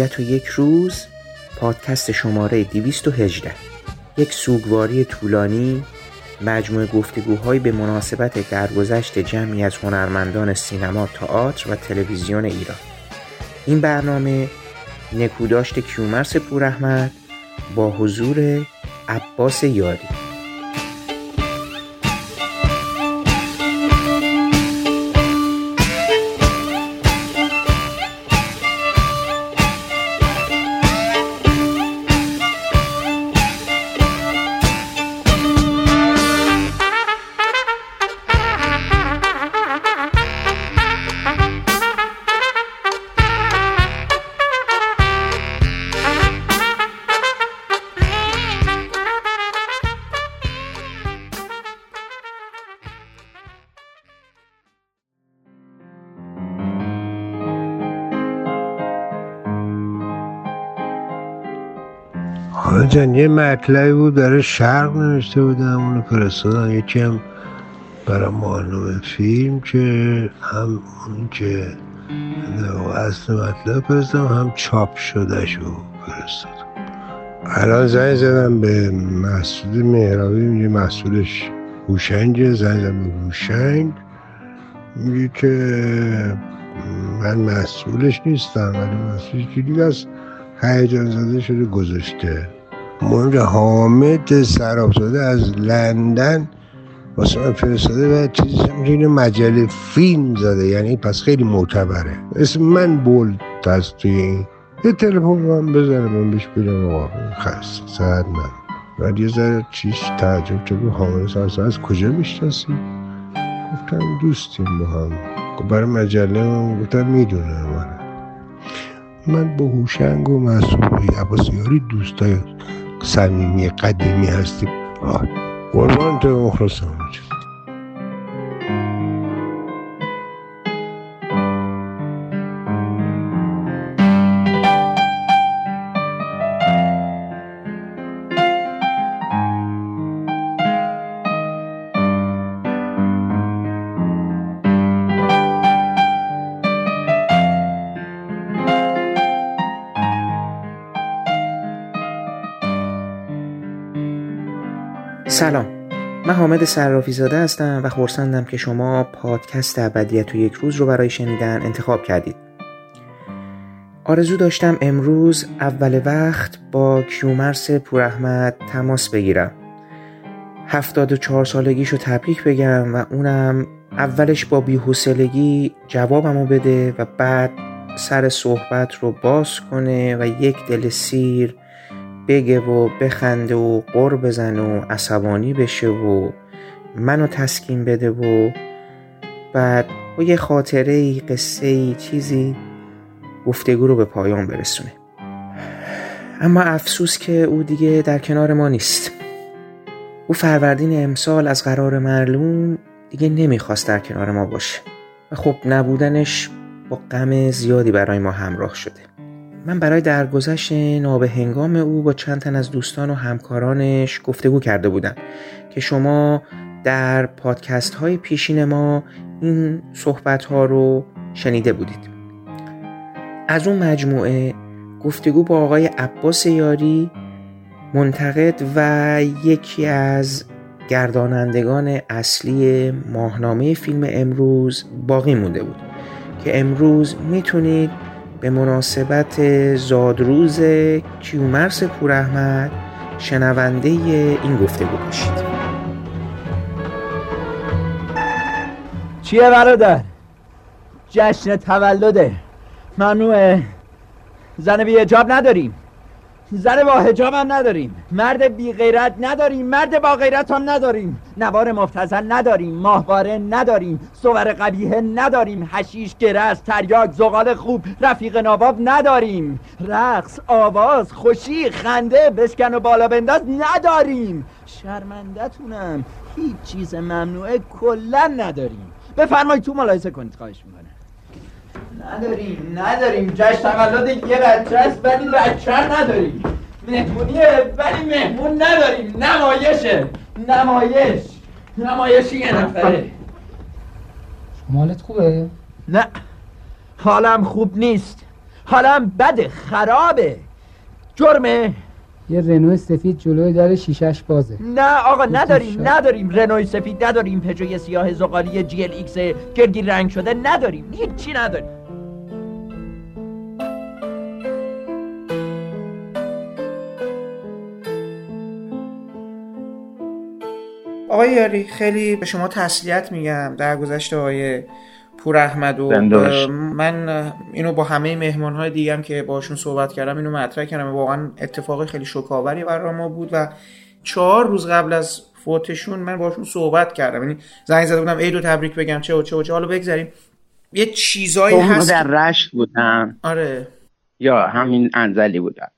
ابدیت و یک روز پادکست شماره 218 یک سوگواری طولانی مجموعه گفتگوهایی به مناسبت درگذشت جمعی از هنرمندان سینما، تئاتر و تلویزیون ایران. این برنامه نکوداشت کیومرس پوراحمد با حضور عباس یاری. جان یه مطلبی بود برای شرق نوشته بودم اونو فرستادم. یکی هم برای معلوم فیلم که هم اون که اصل مطلب فرستم هم چاپ شده شو فرستادم. الان زنگ زدم به مسئول مهرابی میگه مسئولش هوشنگ زنگ زدم به هوشنگ. میگه که من مسئولش نیستم ولی مسئولش دیگه از هیجان زده شده گذاشته. مهم حامد سرابزاده از لندن واسه من فرستاده و چیزی اینو مجله فیلم زده. یعنی پس خیلی معتبره. اسم من بولد هست توی این. یه تلفن من بزنه من بهش بگم آقا خست ساعت من بعد یه ذره چیش تعجب که حامد سرابزاده از کجا می‌شناسی؟ گفتم دوستیم با هم. برای مجله من گفتم می‌دونم من من با هوشنگ و مسئولی عباسیاری دوستای صمیمی قدیمی هستی قربان تو مخلصم. سلام. من حامد صرافی زاده هستم و خورسندم که شما پادکست ابدیت و یک روز رو برای شنیدن انتخاب کردید. آرزو داشتم امروز اول وقت با کیومرس پوراحمد تماس بگیرم. هفتاد و چهار سالگیشو تبریک بگم و اونم اولش با بیحسلگی جوابمو بده و بعد سر صحبت رو باز کنه و یک دل سیر بگه و بخنده و قر بزنه و عصبانی بشه و منو تسکین بده و بعد با یه خاطره ای قصه ای چیزی گفتگو رو به پایان برسونه. اما افسوس که او دیگه در کنار ما نیست. او فروردین امسال از قرار معلوم دیگه نمی‌خواست در کنار ما باشه و خب نبودنش با غم زیادی برای ما همراه شده. من برای درگذشت نابهنگام او با چند تن از دوستان و همکارانش گفتگو کرده بودم که شما در پادکست های پیشین ما این صحبت ها رو شنیده بودید. از اون مجموعه گفتگو با آقای عباس یاری منتقد و یکی از گردانندگان اصلی ماهنامه فیلم امروز باقی مونده بود که امروز می‌تونید به مناسبت زادروز کیومرس پوراحمد شنونده این گفتگو باشید. چیه برادر؟ جشن تولده. ممنوعه. زن بی اجاب نداریم. زن با حجاب هم نداریم. مرد بی غیرت نداریم. مرد با غیرت هم نداریم. نوار مفتزن نداریم. ماهواره نداریم. صور قبیه نداریم. حشیش گرس تریاک زغال خوب رفیق نواب نداریم. رقص آواز خوشی خنده بشکن و بالا بنداز نداریم. شرمندتونم هیچ چیز ممنوعه کلا نداریم. بفرمایید تو ملاحظه کنید. خواهش می‌کنم. نداریم نداریم. جشن تولد یه بچه است ولی بچه نداریم. مهمونیه ولی مهمون نداریم. نمایشه نمایش. نمایشی یه نفره. حالت خوبه؟ نه. حالم خوب نیست. حالم بده خرابه. جرمه. یه رنو سفید جلوی در شیشش بازه. نه آقا نداریم نداریم رنوی سفید نداریم پژوی سیاه زغالی جی ال ایکس گردی رنگ شده نداریم هیچی نداریم. آقای یاری خیلی به شما تسلیت میگم در گذشته آقای پور احمد و من اینو با همه مهمان های دیگم که باشون صحبت کردم اینو مطرح کردم. واقعا اتفاق خیلی شکاوری برای ما بود و چهار روز قبل از فوتشون من باشون صحبت کردم. یعنی زنگ زده بودم عید و تبریک بگم چه و چه و چه. حالا بگذاریم. یه چیزایی هست در رشت بودم. آره. یا همین انزلی بودم.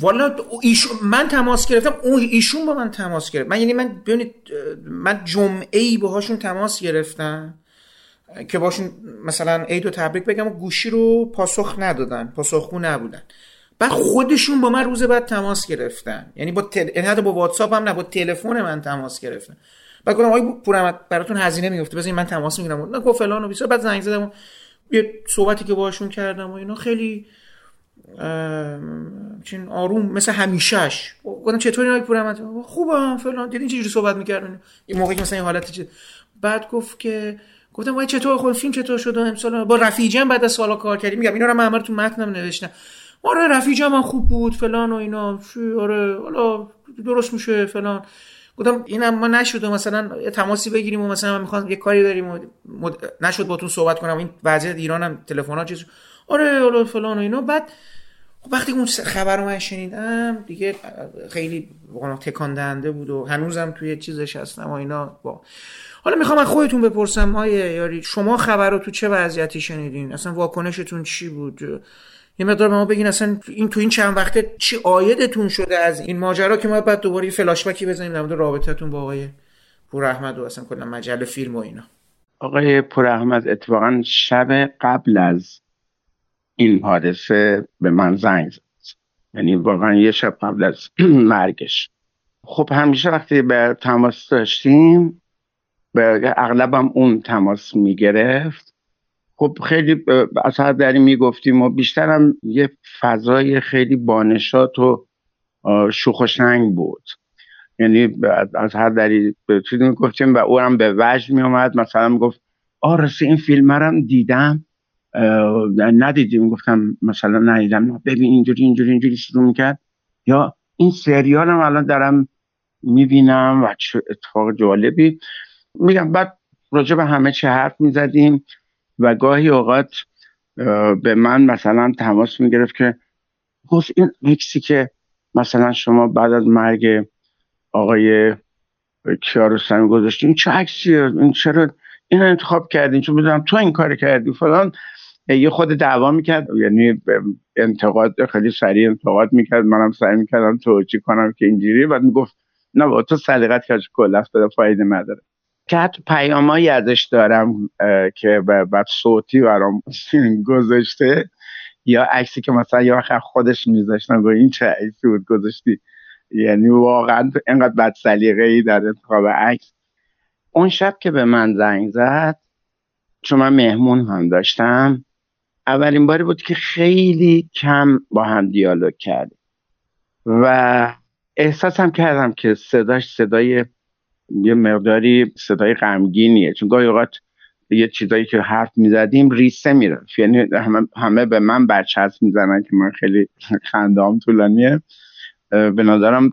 والا ایشون من تماس گرفتم اون ایشون با من تماس گرفت. من یعنی من ببینید من جمعه ای باهاشون تماس گرفتم. که باشون مثلا عید و تبریک بگم و گوشی رو پاسخ ندادن پاسخگو نبودن. بعد خودشون با من روز بعد تماس گرفتن. یعنی با تل... یعنی با واتساپ هم نه با تلفن من تماس گرفتن. بعد گفتم آقای پورمت براتون هزینه میفته بزنین من تماس می‌گیرم. نه گفت فلان و بیسار. بعد زنگ زدم یه صحبتی که باشون کردم و اینا خیلی چین آروم مثل همیشهش. گفتم چطوری آقای پورمت خوبم فلان. دیدین چجوری صحبت می‌کردن این موقعی که مثلا این حالت چیز بعد گفت که گفتم وای چطور خود فیلم چطور شده امسال با رفیجم بعد از سالا کار کردیم. میگم اینا رو من تو متنم نوشتم. آره رفیجم هم خوب بود فلان و اینا. آره حالا درست میشه فلان. گفتم اینم ما نشد مثلا یه تماسی بگیریم و مثلا من می‌خوام یه کاری داریم و مد... نشد باتون صحبت کنم. این وضعیت ایرانم تلفن‌ها چیز آره حالا فلان و اینا. بعد خب وقتی اون خبر رو من شنیدم دیگه خیلی تکان دهنده بود و هنوزم توی چیزش هستم و اینا. با حالا می‌خوام از خودتون بپرسم آیه یاری شما خبر رو تو چه وضعیتی شنیدین؟ اصلا واکنشتون چی بود؟ یه مقدار به ما بگین اصلا این تو این چند وقته چی آیدتون شده از این ماجرا که ما بعد دوباره فلاش بکی بزنیم در مورد رابطتون با آقای پور احمد و اصلا کلا مجله فیلم و اینا. آقای پور احمد اتفاقا شب قبل از این حادثه به من زنگ زد. یعنی واقعا یه شب قبل از مرگش. خب همیشه وقتی به تماس داشتیم اغلبم اون تماس می‌گرفت. خب خیلی از هر دری می‌گفتیم و بیشترم یه فضای خیلی بانشات و شوخ و شنگ بود. یعنی از هر دری چیزی می‌گفتیم و او هم به وجد میومد مثلا می‌گفت راستی این فیلم هم دیدم. ندیدیم. گفتم مثلا ندیدم. ببین اینجوری اینجوری اینجوری شروع می‌کرد. یا این سریال هم الان دارم می‌بینم و چه اتفاق جالبی. میگم بعد راجع به همه چه حرف می‌زدیم و گاهی اوقات به من مثلا تماس می‌گرفت که گفت این عکسی که مثلا شما بعد از مرگ آقای کیارستمی گذاشتین چه عکسیه؟ این چرا این انتخاب کردین؟ چون بدونم تو این کار کردی. فلان یه خود دعوا می‌کرد یعنی انتقاد خیلی سریع انتقاد می‌کرد. منم سعی می‌کردم توجیه کنم که اینجوری بعد می‌گفت نه با تو سلیقت که کل داده فایده نداره. که پیامایی ازش دارم که بعد صوتی برام گذاشته. یا عکسی که مثلا یا خودش میذاشتن گویا این چه عکسی بود گذاشتی؟ یعنی واقعا اینقدر بد سلیقه ای در انتخاب عکس. اون شب که به من زنگ زد چون من مهمون هم داشتم اولین باری بود که خیلی کم با هم دیالوگ کردیم. و احساسم کردم که صداش صدای یه مقداری صدای غمگینیه. چون گاهی اوقات یه چیزایی که حرف می‌زدیم ریسه می‌رفت یعنی همه, همه به من برچسب می‌زنن که من خیلی خندام طولانیه. به نظرم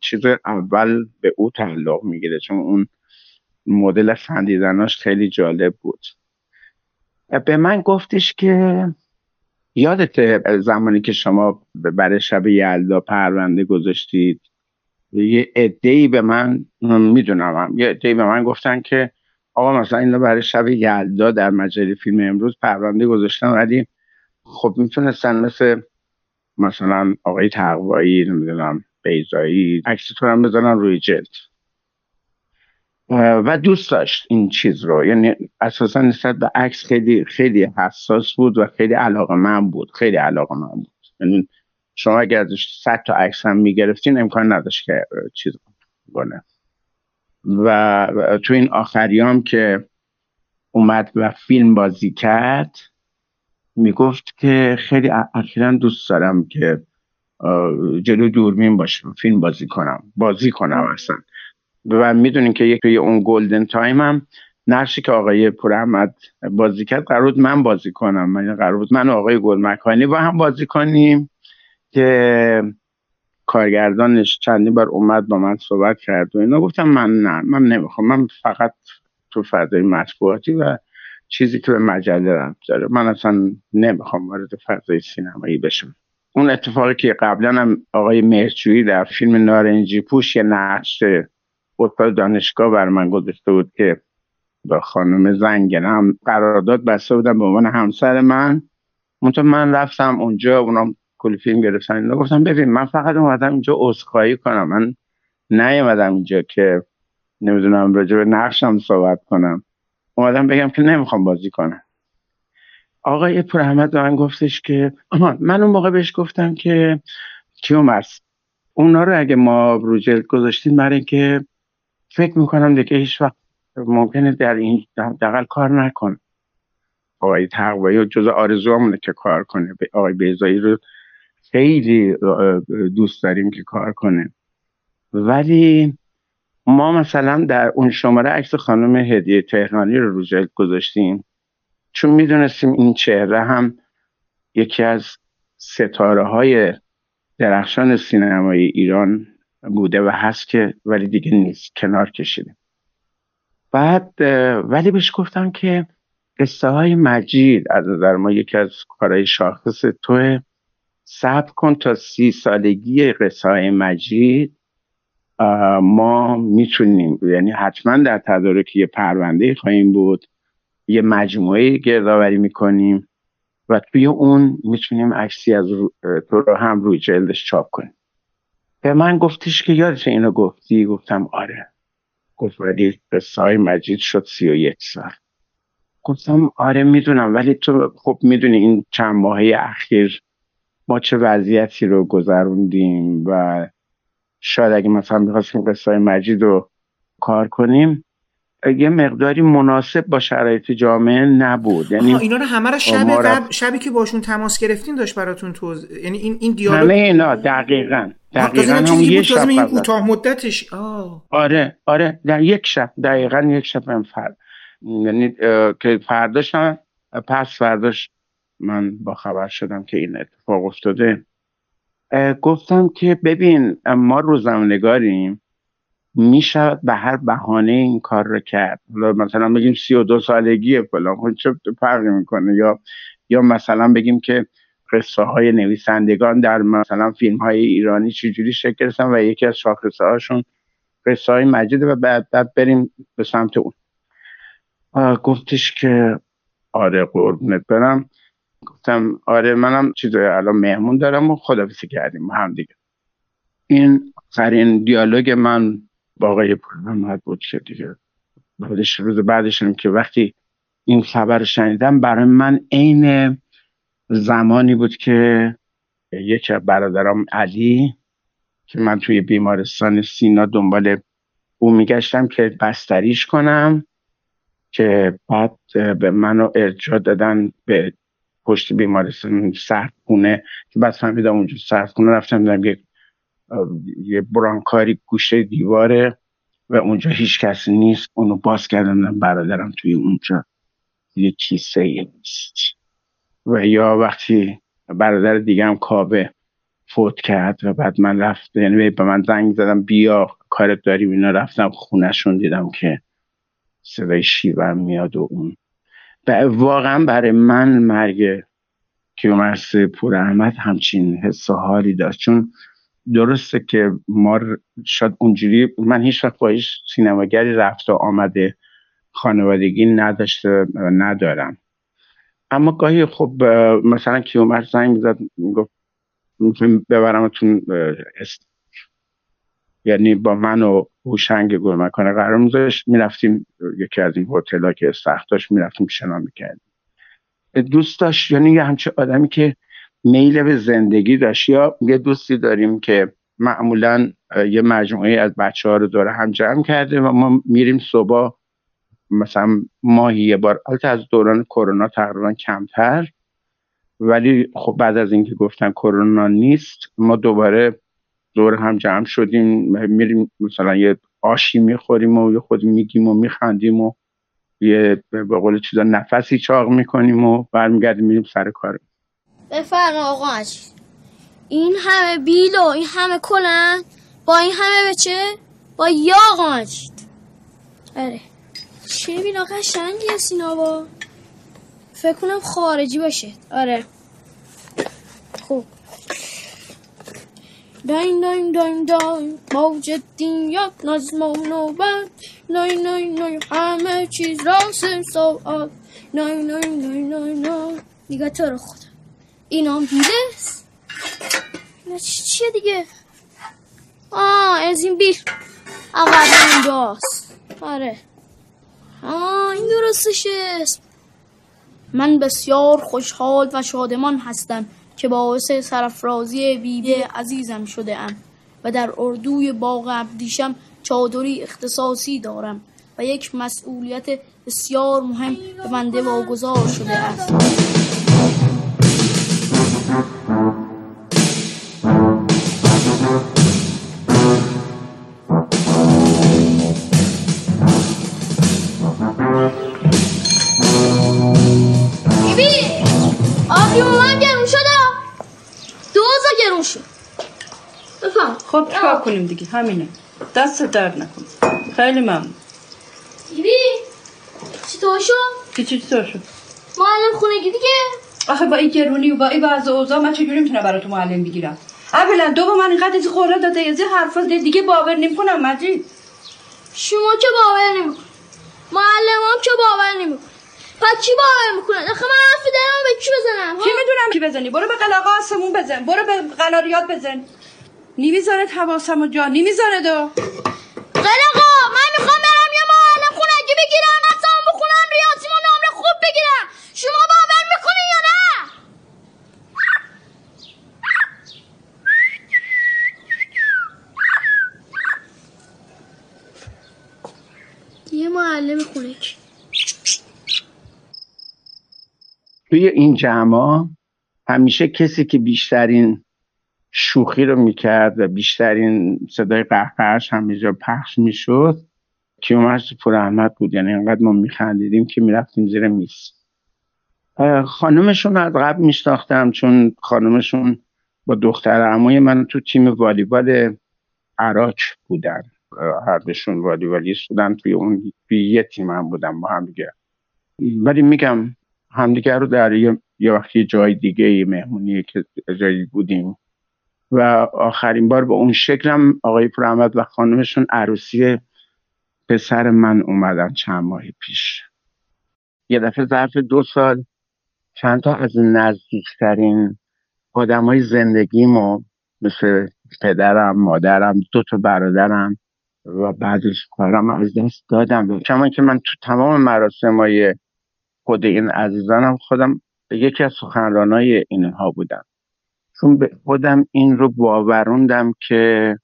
چیز اول به او تعلق می‌گیره. چون اون مدل خندیدناش خیلی جالب بود. به من گفتش که یادت زمانی که شما برای شب یلدا پرونده گذاشتید؟ یه ای به من می‌دونم یه ای به من گفتن که آقا مثلا اینو برای شب یلدا در مجله فیلم امروز پرونده گذاشتن ولی خب می‌تونستن مثل مثلا آقای تقوایی نمی‌دونم بیزایی عکستون هم بزنن روی جلد. و دوست داشت این چیز رو. یعنی اساسا نسبت به عکس خیلی خیلی حساس بود و خیلی علاقه من بود خیلی علاقه من بود. یعنی شما اگر ازش صد تا عکس هم می‌گرفتین امکان نداشت که چیز کنه. و تو این آخریام که اومد و فیلم بازی کرد می‌گفت که خیلی اخیرا دوست دارم که جلو دورمین باشم فیلم بازی کنم. بازی کنم اصلا. و می‌دونین که یک اون گلدن تایم هم نقشی که آقای پور احمد بازی کرد قرار من بازی کنم. من قرار بود من آقای گل مکانی با هم بازی کنیم. که کارگردانش چندی بار اومد با من صحبت کرد و اینا. گفتم من نه من نمی‌خوام. من فقط تو فضای مطبوعاتی و چیزی که به مجله رفت داره. من اصلا نمی‌خوام وارد فضای سینمایی بشم. اون اتفاقی که قبلا هم آقای مرچویی در فیلم نارنجی پوش یه نقش استاد دانشگاه بر من گذاشته بود که با خانم زنگنه هم قرارداد بسته بودم به عنوان همسر من. منتها من رفتم اونجا اونم کلی فیلم گرفتن اینا. گفتم ببین من فقط اومدم اینجا عذرخواهی کنم. من نیومدم اینجا که نمی‌دونم راجع به نقشم صحبت کنم. اومدم بگم که نمی‌خوام بازی کنم. آقای پور احمد من گفتش که من اون موقع بهش گفتم که کیومرس اونا رو اگه ما رو جلد گذاشتیم برای که فکر می‌کنم دیگه هیچ وقت ممکنه در این دقل کار نکن آقای تقوایی و جز آرزو که کار کنه. آقای بیزایی رو خیلی دوست داریم که کار کنه ولی ما مثلا در اون شماره عکس خانم هدیه تهرانی رو رو جلد گذاشتیم. چون می‌دونستیم این چهره هم یکی از ستاره های درخشان سینمای ایران بوده و هست که ولی دیگه نیست کنار کشیده بعد ولی بهش گفتم که قصه های مجید از نظر ما یکی از کارهای شاخص توه. صبر کن تا سی سالگی قصه های مجید ما می‌تونیم یعنی حتما در تدارک یه پرونده خواهیم بود یه مجموعه گردآوری می‌کنیم و توی اون می‌تونیم عکسی از تو رو هم روی جلدش چاپ کنیم. به من گفتیش که یادش اینو گفتی؟ گفتم آره. گفت ولی قصه های مجید شد سی و یک سال. گفتم آره می‌دونم ولی تو خب می‌دونی این چند ماهه اخیر ما چه وضعیتی رو گذروندیم و شاید اگه مثلا می‌خواستیم قصه های مجید رو کار کنیم یه مقداری مناسب با شرایط جامعه نبود. یعنی اینا رو همه رو شب قبل شبی که باشون تماس گرفتین داشت براتون توز یعنی این این دیالوگ همه اینا دقیقا. دقیقا هم یه شب این کوتاه مدتش آه. آره آره در یک شب دقیقا یک شب هم فرد. یعنی که فرداش پس فرداش من با خبر شدم که این اتفاق افتاده. گفتم که ببین ما روزنامه‌نگاریم. می‌شود به هر بهانه این کار رو کرد. مثلا بگیم سی و دو سالگی فلان خود خب چه فرقی می‌کنه؟ یا یا مثلا بگیم که قصه های نویسندگان در مثلا فیلم های ایرانی چجوری شکل گرفتن و یکی از شاخصه هاشون قصه های مجید و بعد, بعد بریم به سمت اون. گفتش که آره قربونت برم. گفتم آره منم چیزای الان مهمون دارم و خدافیسی کردیم هم دیگه. این آخرین دیالوگ من با آقای محمد بود که دیگه. بعدش روز بعدش که وقتی این خبر شنیدم برای من عین زمانی بود که یکی از برادرام علی که من توی بیمارستان سینا دنبال او میگشتم که بستریش کنم که بعد به منو ارجاع دادن به پشت بیمارستان سردخونه که بعد فهمیدم اونجا سردخونه رفتم دیدم یه یه برانکاری گوشه دیواره و اونجا هیچ کسی نیست. اونو باز کردم برادرم توی اونجا. یه کیسه نیست و یا وقتی برادر دیگه هم کابه فوت کرد و بعد من رفت یعنی به من زنگ زدم بیا کارت داریم اینا. رفتم خونهشون دیدم که صدای شیون میاد و اون واقعا برای من مرگ کیومرس پور احمد همچین حس و حالی داشت. چون درسته که ما شاید اونجوری من هیچ وقت با هیچ سینماگری رفت و آمده خانوادگی نداشته ندارم. اما گاهی خب مثلا کیومرس زنگ می‌زد می‌گفت ببرمتون یعنی با من و هوشنگ گل مکانه قرار میذاشت می‌رفتیم یکی از این هتل که سخت داشت می‌رفتیم شنا می‌کردیم. دوست داشت یعنی یه همچه آدمی که میل به زندگی داشت. یا یه دوستی داریم که معمولا یه مجموعه از بچه ها رو داره هم جمع کرده و ما میریم صبح مثلا ماهی یه بار. البته از دوران کرونا تقریبا کمتر. ولی خب بعد از اینکه گفتن کرونا نیست ما دوباره دور هم جمع شدیم میریم مثلا یه آشی می‌خوریم و یه خود میگیم و میخندیم و یه به قول چیزا نفسی چاق می‌کنیم و برمیگردیم میریم سر کار. بفرما آقا این همه بیل و این همه کلن با این همه به چه؟ با یا آقا مجید آره. چه بیلا قشنگی سینا با. فکر کنم خارجی باشه. آره. خوب داین داین داین موج دین یک نظم و نوبت نای نای نای همه چیز راسم ساعت نای نای نای نای نای دیگه تو رو خدا این هم بیلست اینا چیه دیگه آه از این بیل اول این داست آره آه این درستش اسم من بسیار خوشحال و شادمان هستم که باعث سرفرازی بیبی عزیزم شده ام و در اردوی باغ عبدیشم چادری اختصاصی دارم و یک مسئولیت بسیار مهم به بنده واگذار شده است. خب چیکار کنیم دیگه؟ همینه. دست درد نکن. خیلی ممنون. بیبی چطور شد؟ چی چطور شد؟ معلم خونگی دیگه. آخه با این گرونی و با این بعض اوضاع من چجوری می‌تونم برای تو معلم بگیرم؟ اولا دو با من اینقدر از خوره داده از حرفا دیگه باور نمی‌کنم مجید. شما که باور نمیکن معلمام که باور نمیکن پس چی باور می‌کنه؟ آخه من حرفی دارم به کی بزنم؟ کی می‌دونم کی بزنی؟ برو به قلاقه آسمون بزن. برو به قلاریات بزن. نمی‌ذاره حواسمو جا. نمی‌ذاره دو. قلقا من می‌خوام برم یه معلم خونگی بگیرم اصلا بخونم ریاضیمو نمره خوب بگیرم. شما باور می‌کنی یا نه؟ یه معلم خونگی توی این جمع همیشه کسی که بیشترین شوخی رو می‌کرد و بیشترین صدای قهقهش هم اینجا پخش می‌شد کیومرس پور احمد بود. یعنی انقدر ما میخندیدیم که می‌رفتیم زیر میز. خانمشون از قبل میشناختم چون خانمشون با دختر عموی من تو تیم والیبال عراق بودن. هر دوشون والیبالی بودن توی اون یه تیم هم بودن با هم دیگه. ولی میگم همدیگه رو در یه, وقتی جای دیگه مهمونی که جایی بودیم. و آخرین بار به اون شکلم آقای پراحمد و خانمشون عروسی پسر من اومدن چند ماه پیش. یه دفعه ظرف دو سال چند تا از نزدیکترین آدم های زندگیمو مثل پدرم مادرم دو تا برادرم و بعدش کارم از دست دادم. کما که من تو تمام مراسم های خود این عزیزانم خودم یکی از سخنرانای اینها بودم. چون به خودم این رو باوروندم که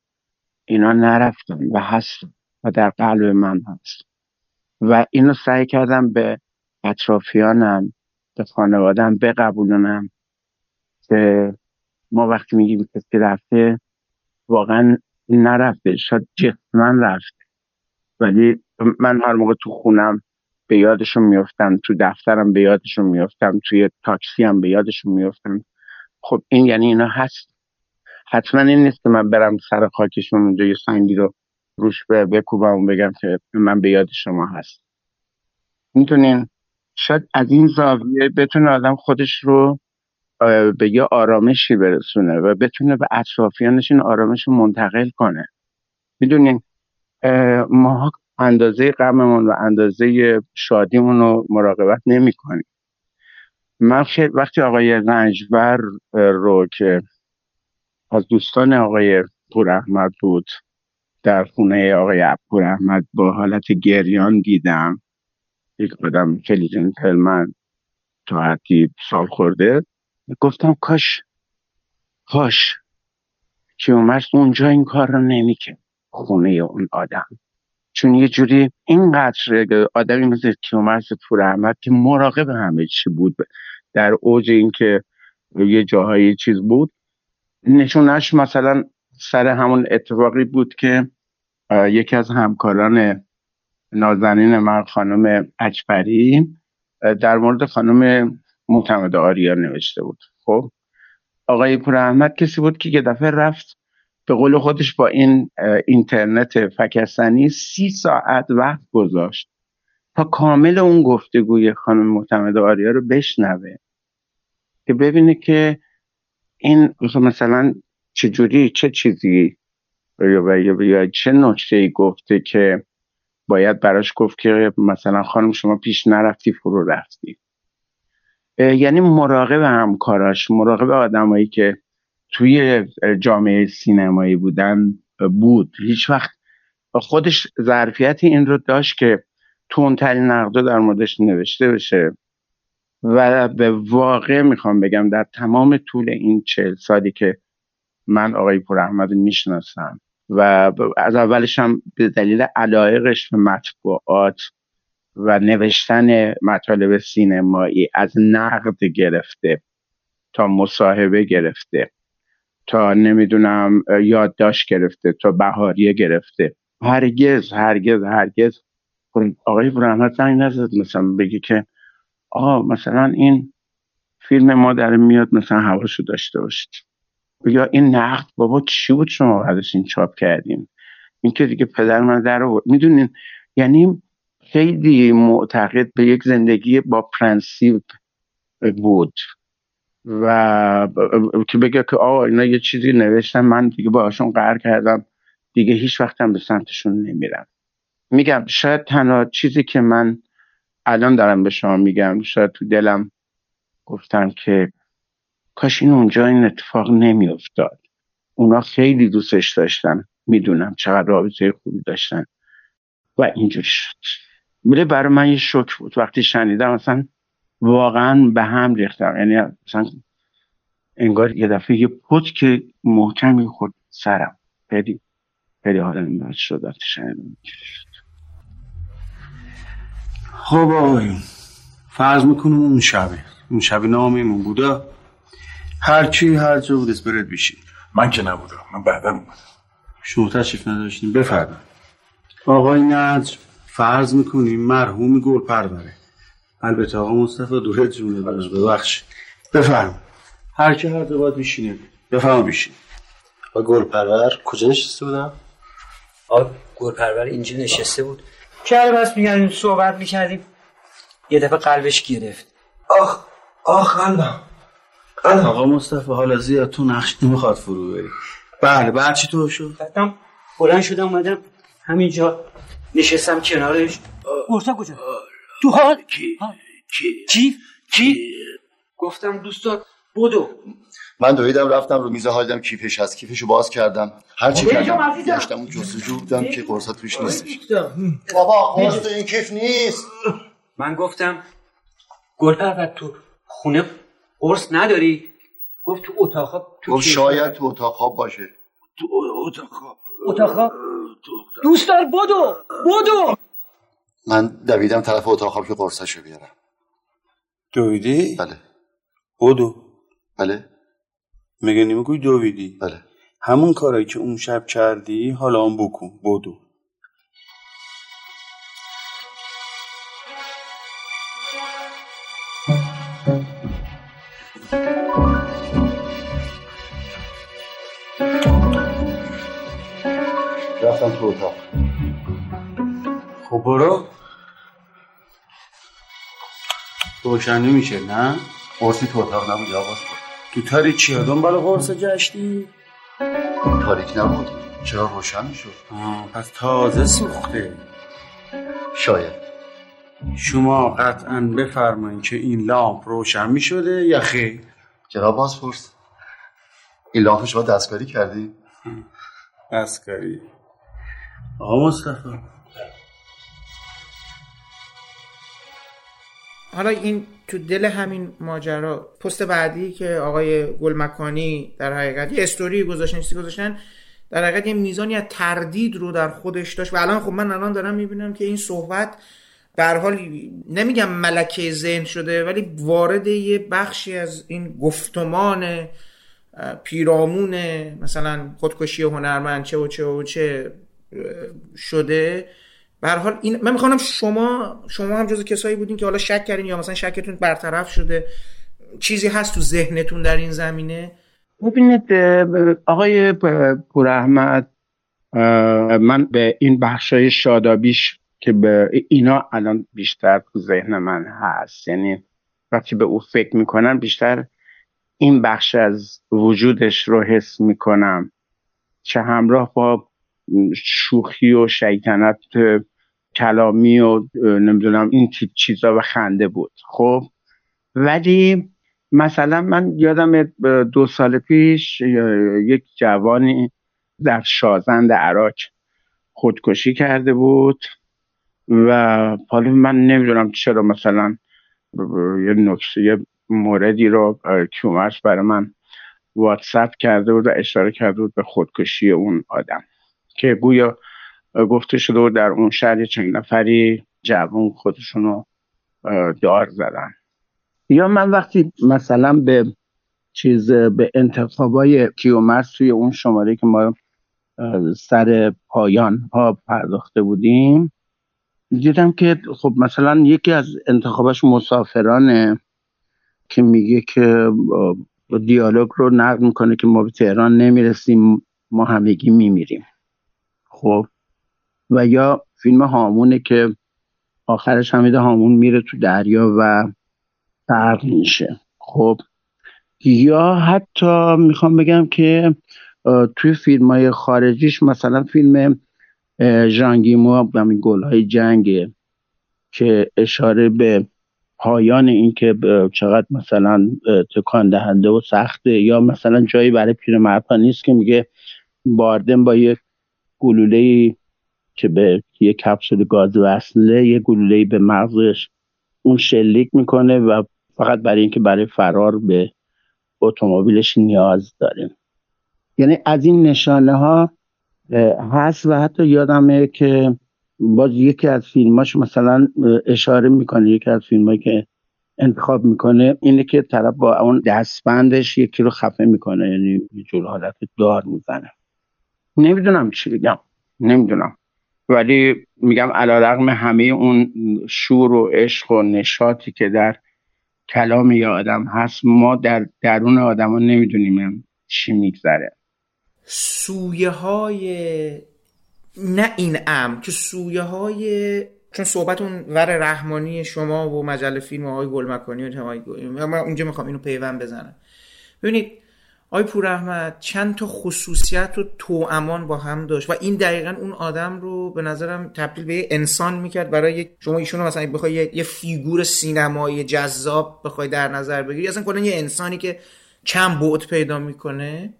اینا نرفتن و هستن و در قلب من هست و اینو سعی کردم به اطرافیانم به خانوادم بقبولونم که ما وقتی میگیم کسی رفته واقعا نرفته شاید جسمن رفته. ولی من هر موقع تو خونم به یادشون میفتم تو دفترم به یادشون میفتم توی تاکسی هم به یادشون میفتم خب این یعنی اینا هست. حتما این نیست که من برم سر خاکشون اونجا یه سنگی رو روش به بکوبم و بگم که من به یاد شما هست می‌تونین شاید از این زاویه بتونه آدم خودش رو به یه آرامشی برسونه و بتونه به اطرافیانش این آرامش رو منتقل کنه. می‌دونین؟ ما اندازه غممون و اندازه شادیمون رو مراقبت نمی کنیم من وقتی آقای رنجبر رو که از دوستان آقای پور احمد بود در خونه آقای پور احمد با حالت گریان دیدم. یک آدم خیلی جنتلمن تا حدی سال خورده. گفتم کاش کاش کیومرس اونجا این کار رو نمی‌کرد خونه اون آدم. چون یه جوری اینقدر آدمی مثل کیومرس پور احمد که مراقب همه چی بود در اوج اینکه یه جاهایی چیز بود نشونش مثلا سر همون اتفاقی بود که یکی از همکاران نازنین من خانم اکبری در مورد خانم معتمد آریا نوشته بود. خب آقای پور احمد کسی بود که یه دفعه رفت به قول خودش با این اینترنت فکستنی سی ساعت وقت گذاشت تا کامل اون گفتگوی خانم معتمد آریا رو بشنوه که ببینه که این مثلا چجوری چه چیزی یا, چه نکته ای گفته که باید براش گفت که مثلا خانم شما پیش نرفتی فرو رفتی. یعنی مراقب همکاراش مراقب آدمایی که توی جامعه سینمایی بودن بود. هیچ وقت خودش ظرفیت این رو داشت که تونترین نقدا در موردش نوشته بشه. و به واقع می‌خوام بگم در تمام طول این چهل سالی که من آقای پور احمد می‌شناسم و از اولش هم به دلیل علایقش به مطبوعات و نوشتن مطالب سینمایی از نقد گرفته تا مصاحبه گرفته. تا نمی‌دونم یادداشت گرفته تا بهاریه گرفته. هرگز هرگز هرگز. آقای برحمت زنگ نزد مثلا بگی که آقا مثلا این فیلم ما در میاد مثلا حواشو داشته باشید. یا این نقد بابا چی بود شما بعدش این چاپ کردیم این که دیگه پدر من در آورد. می‌دونین یعنی خیلی معتقد به یک زندگی با پرنسیپ بود. و که بگه که آقا اینا یه چیزی نوشتن من دیگه باشون قهر کردم. دیگه هیچ وقتم به سمتشون نمیرم. میگم شاید تنها چیزی که من الان دارم به شما میگم شاید تو دلم گفتم که کاش این اونجا این اتفاق نمیافتاد. اونا خیلی دوستش داشتن. می‌دونم چقدر رابطه خوبی داشتن. و اینجوری شد. میره برای من یه شک بود. وقتی شنیدم مثلا واقعا به هم ریختم یعنی مثلا انگار یه دفعه یه پت که محکمی خود سرم. خیلی خیلی حالم بد شد خب آقایون فرض می‌کنم اون شبه. اون شب نامیمون بوده هر کی هر جا بود اسپرت بیشین من که نبودم من بعدا اومدم شما تشریف نداشتیم بفرمایید. آقای نجم فرض می‌کنیم مرحومی گل پروره. البته آقا مصطفی دوره جونه براش ببخش بفرم هر کی هر جا باید بیشینه بفرما بیشین و گل پرور کجا نشسته بودم؟ آقا گل پرور اینجا نشسته بود. که بس میگن صحبت می‌کردیم. یه دفعه قلبش گرفت. آخ آخ قلبم. آقا مصطفی حالا زیاد تو نقش نمی‌خواد فرو بری. بله بعد چی تو شد؟ بعدم بلند شدم اومدم همینجا. نشستم کنارش. مرتا کجا؟ تو حال کی؟ کی کی کی؟ گفتم دوستا بدو. من دویدم رفتم رو میز حالدم کیفش هست. کیفشو باز کردم. هر چی کردم گشتم اون جستجو بودم که قرصا توش نیستش بابا قرص این کیف نیست. من گفتم گل پرور تو خونه قرص نداری؟ گفت تو اتاق تو گفت شاید تو اتاق خواب باشه. تو اتاق خواب. اتاق دوست دار بدو بدو. من دویدم طرف اتاق خواب که قرصشو بیارم. دویدی؟ بله. بدو بله. مگه نمیگوی دویدی؟ بله. همون کارایی که اون شب کردی حالا هم بکن. بدو رفتم تو اتاق. خب برو. روشن نمیشه نه؟ قرصی تو اتاق نبود یا باز تو تاریکی ها دنبال قرص گشتی؟ تاریک نبود. چرا روشن می‌شد؟ پس تازه سوخته. شاید. شما قطعا بفرمایید که این لامپ روشن می‌شده یا خیر؟ جناب بازپرس این لامپ شما دستکاری کردی؟ دستکاری. آقا مصطفی. حالا این تو دل همین ماجرا پست بعدی که آقای گلمکانی در حقیقت یه استوری گذاشتن چیزی گذاشتن در حقیقت یه میزانی از تردید رو در خودش داشت. و الان خب من الان دارم می‌بینم که این صحبت در حال نمیگم ملکه ذهن شده ولی وارد یه بخشی از این گفتمان پیرامون مثلا خودکشی هنرمند چه و چه و چه شده. به حال این من می‌خوام شما شما هم جز کسایی بودین که حالا شک کردین یا مثلا شکتون برطرف شده. چیزی هست تو ذهنتون در این زمینه؟ ببینید آقای پور احمد من به این بخشای شادابیش که به اینا الان بیشتر تو ذهن من هست. یعنی وقتی به او فکر می‌کنم بیشتر این بخش از وجودش رو حس می‌کنم. چه همراه با شوخی و شیطنت کلامی و نمی‌دونم این تیپ چیزا و خنده بود. خب ولی مثلا من یادم دو سال پیش یک جوانی در شازند عراق خودکشی کرده بود و حالا من نمی‌دونم چرا مثلا یه نکته یه موردی رو کیومرس برای من واتساپ کرده بود و اشاره کرده بود به خودکشی اون آدم. که گویا گفته شده در اون شهر چند نفری جوان خودشونو دار زدن. یا من وقتی مثلا به چیز به انتخابای کیومرس توی اون شماره که ما سر پایان ها پرداخته بودیم دیدم که خب مثلا یکی از انتخاباش مسافرانه که میگه که دیالوگ رو نقل می‌کنه که ما به تهران نمی‌رسیم ما همگی میمیریم. خب. و یا فیلم هامونه که آخرش حمید هامون میره تو دریا و غرق میشه. خب. یا حتی می‌خوام بگم که توی فیلم های خارجیش مثلا فیلم ژانگیمو همین گل های جنگه که اشاره به پایان این که چقدر مثلا تکان دهنده و سخته یا مثلا جایی برای پیرمردها نیست که میگه باردن با یک گلوله که به یه کپسول گاز وصله یه گلوله به مغزش اون شلیک می‌کنه و فقط برای اینکه برای فرار به اتومبیلش نیاز داریم یعنی از این نشانه ها هست و حتی یادمه که باز یکی از فیلماش مثلا اشاره می‌کنه یکی از فیلمایی که انتخاب می‌کنه اینه که طرف با اون دستبندش یکی رو خفه می‌کنه یعنی یه جور حالت دار می‌زنه. نمی‌دونم چی بگم. نمی‌دونم. ولی میگم علا رقم همه اون شور و عشق و نشاطی که در کلام یه آدم هست ما در درون آدم ها نمی‌دونیم چی میگذره. سویه های نه این ام که سویه های چون صحبت اون ور رحمانی شما و مجله فیلم های گلمکانی و اونجا می‌خوام اینو پیوند بزنم. ببینید آی پور احمد چند تا خصوصیت رو تو امان با هم داشت و این دقیقا اون آدم رو به نظرم تبدیل به انسان می‌کرد برای شما ایشونو مثلا بخوای یه, یه فیگور سینمایی جذاب بخوای در نظر بگیری اصلا کلا یه انسانی که چند بعد پیدا می‌کنه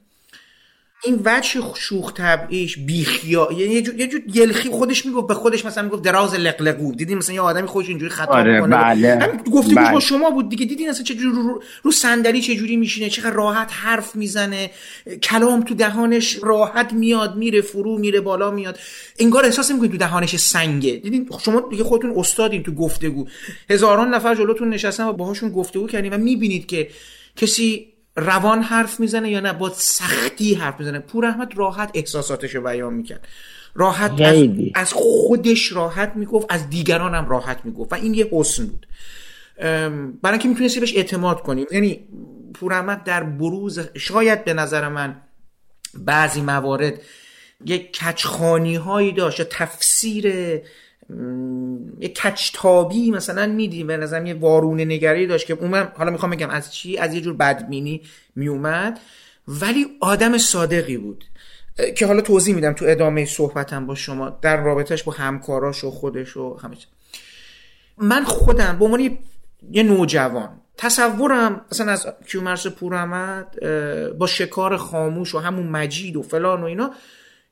این وجه شوخ طبعیش بیخیا یعنی یه جور, یه جور یلخی خودش می‌گفت به خودش مثلا می‌گفت دراز لقلقو. دیدین مثلا یه آدمی خودش اینجوری خطا آره می‌کنه؟ بله همین گفته بله. با شما بود دیگه. دیدین اصلا چه جور رو, رو صندلی چه جوری میشینه چقدر راحت حرف می‌زنه. کلام تو دهانش راحت میاد میره فرو میره بالا میاد. انگار احساس می‌کنید تو دهانش سنگه. دیدین شما دیگه خودتون استادین تو گفتگو. هزاران نفر جلوتون نشستن و باهاشون گفتگو کردین و می‌بینید که کسی روان حرف می‌زنه یا نه؟ با سختی حرف می‌زنه. پور احمد راحت احساساتش رو بیان می‌کرد. راحت از. از خودش راحت می‌گفت از دیگران هم راحت می‌گفت و این یه حسن بود. برای اینکه می‌تونستی بهش اعتماد کنیم یعنی پور احمد در بروز شاید به نظر من بعضی موارد یک کچخانی هایی داشت یا تفسیر یه کچتابی مثلا میدی. به نظرم یه وارونه نگری داشت که اون حالا می‌خوام بگم از چی؟ از یه جور بدبینی میومد ولی آدم صادقی بود. که حالا توضیح میدم تو ادامه صحبتم با شما در رابطهش با همکاراش و خودش و همه من خودم به عنوان یه نوجوان تصورم مثلا از کیومرس پورمد با شکار خاموش و همون مجید و فلان و اینا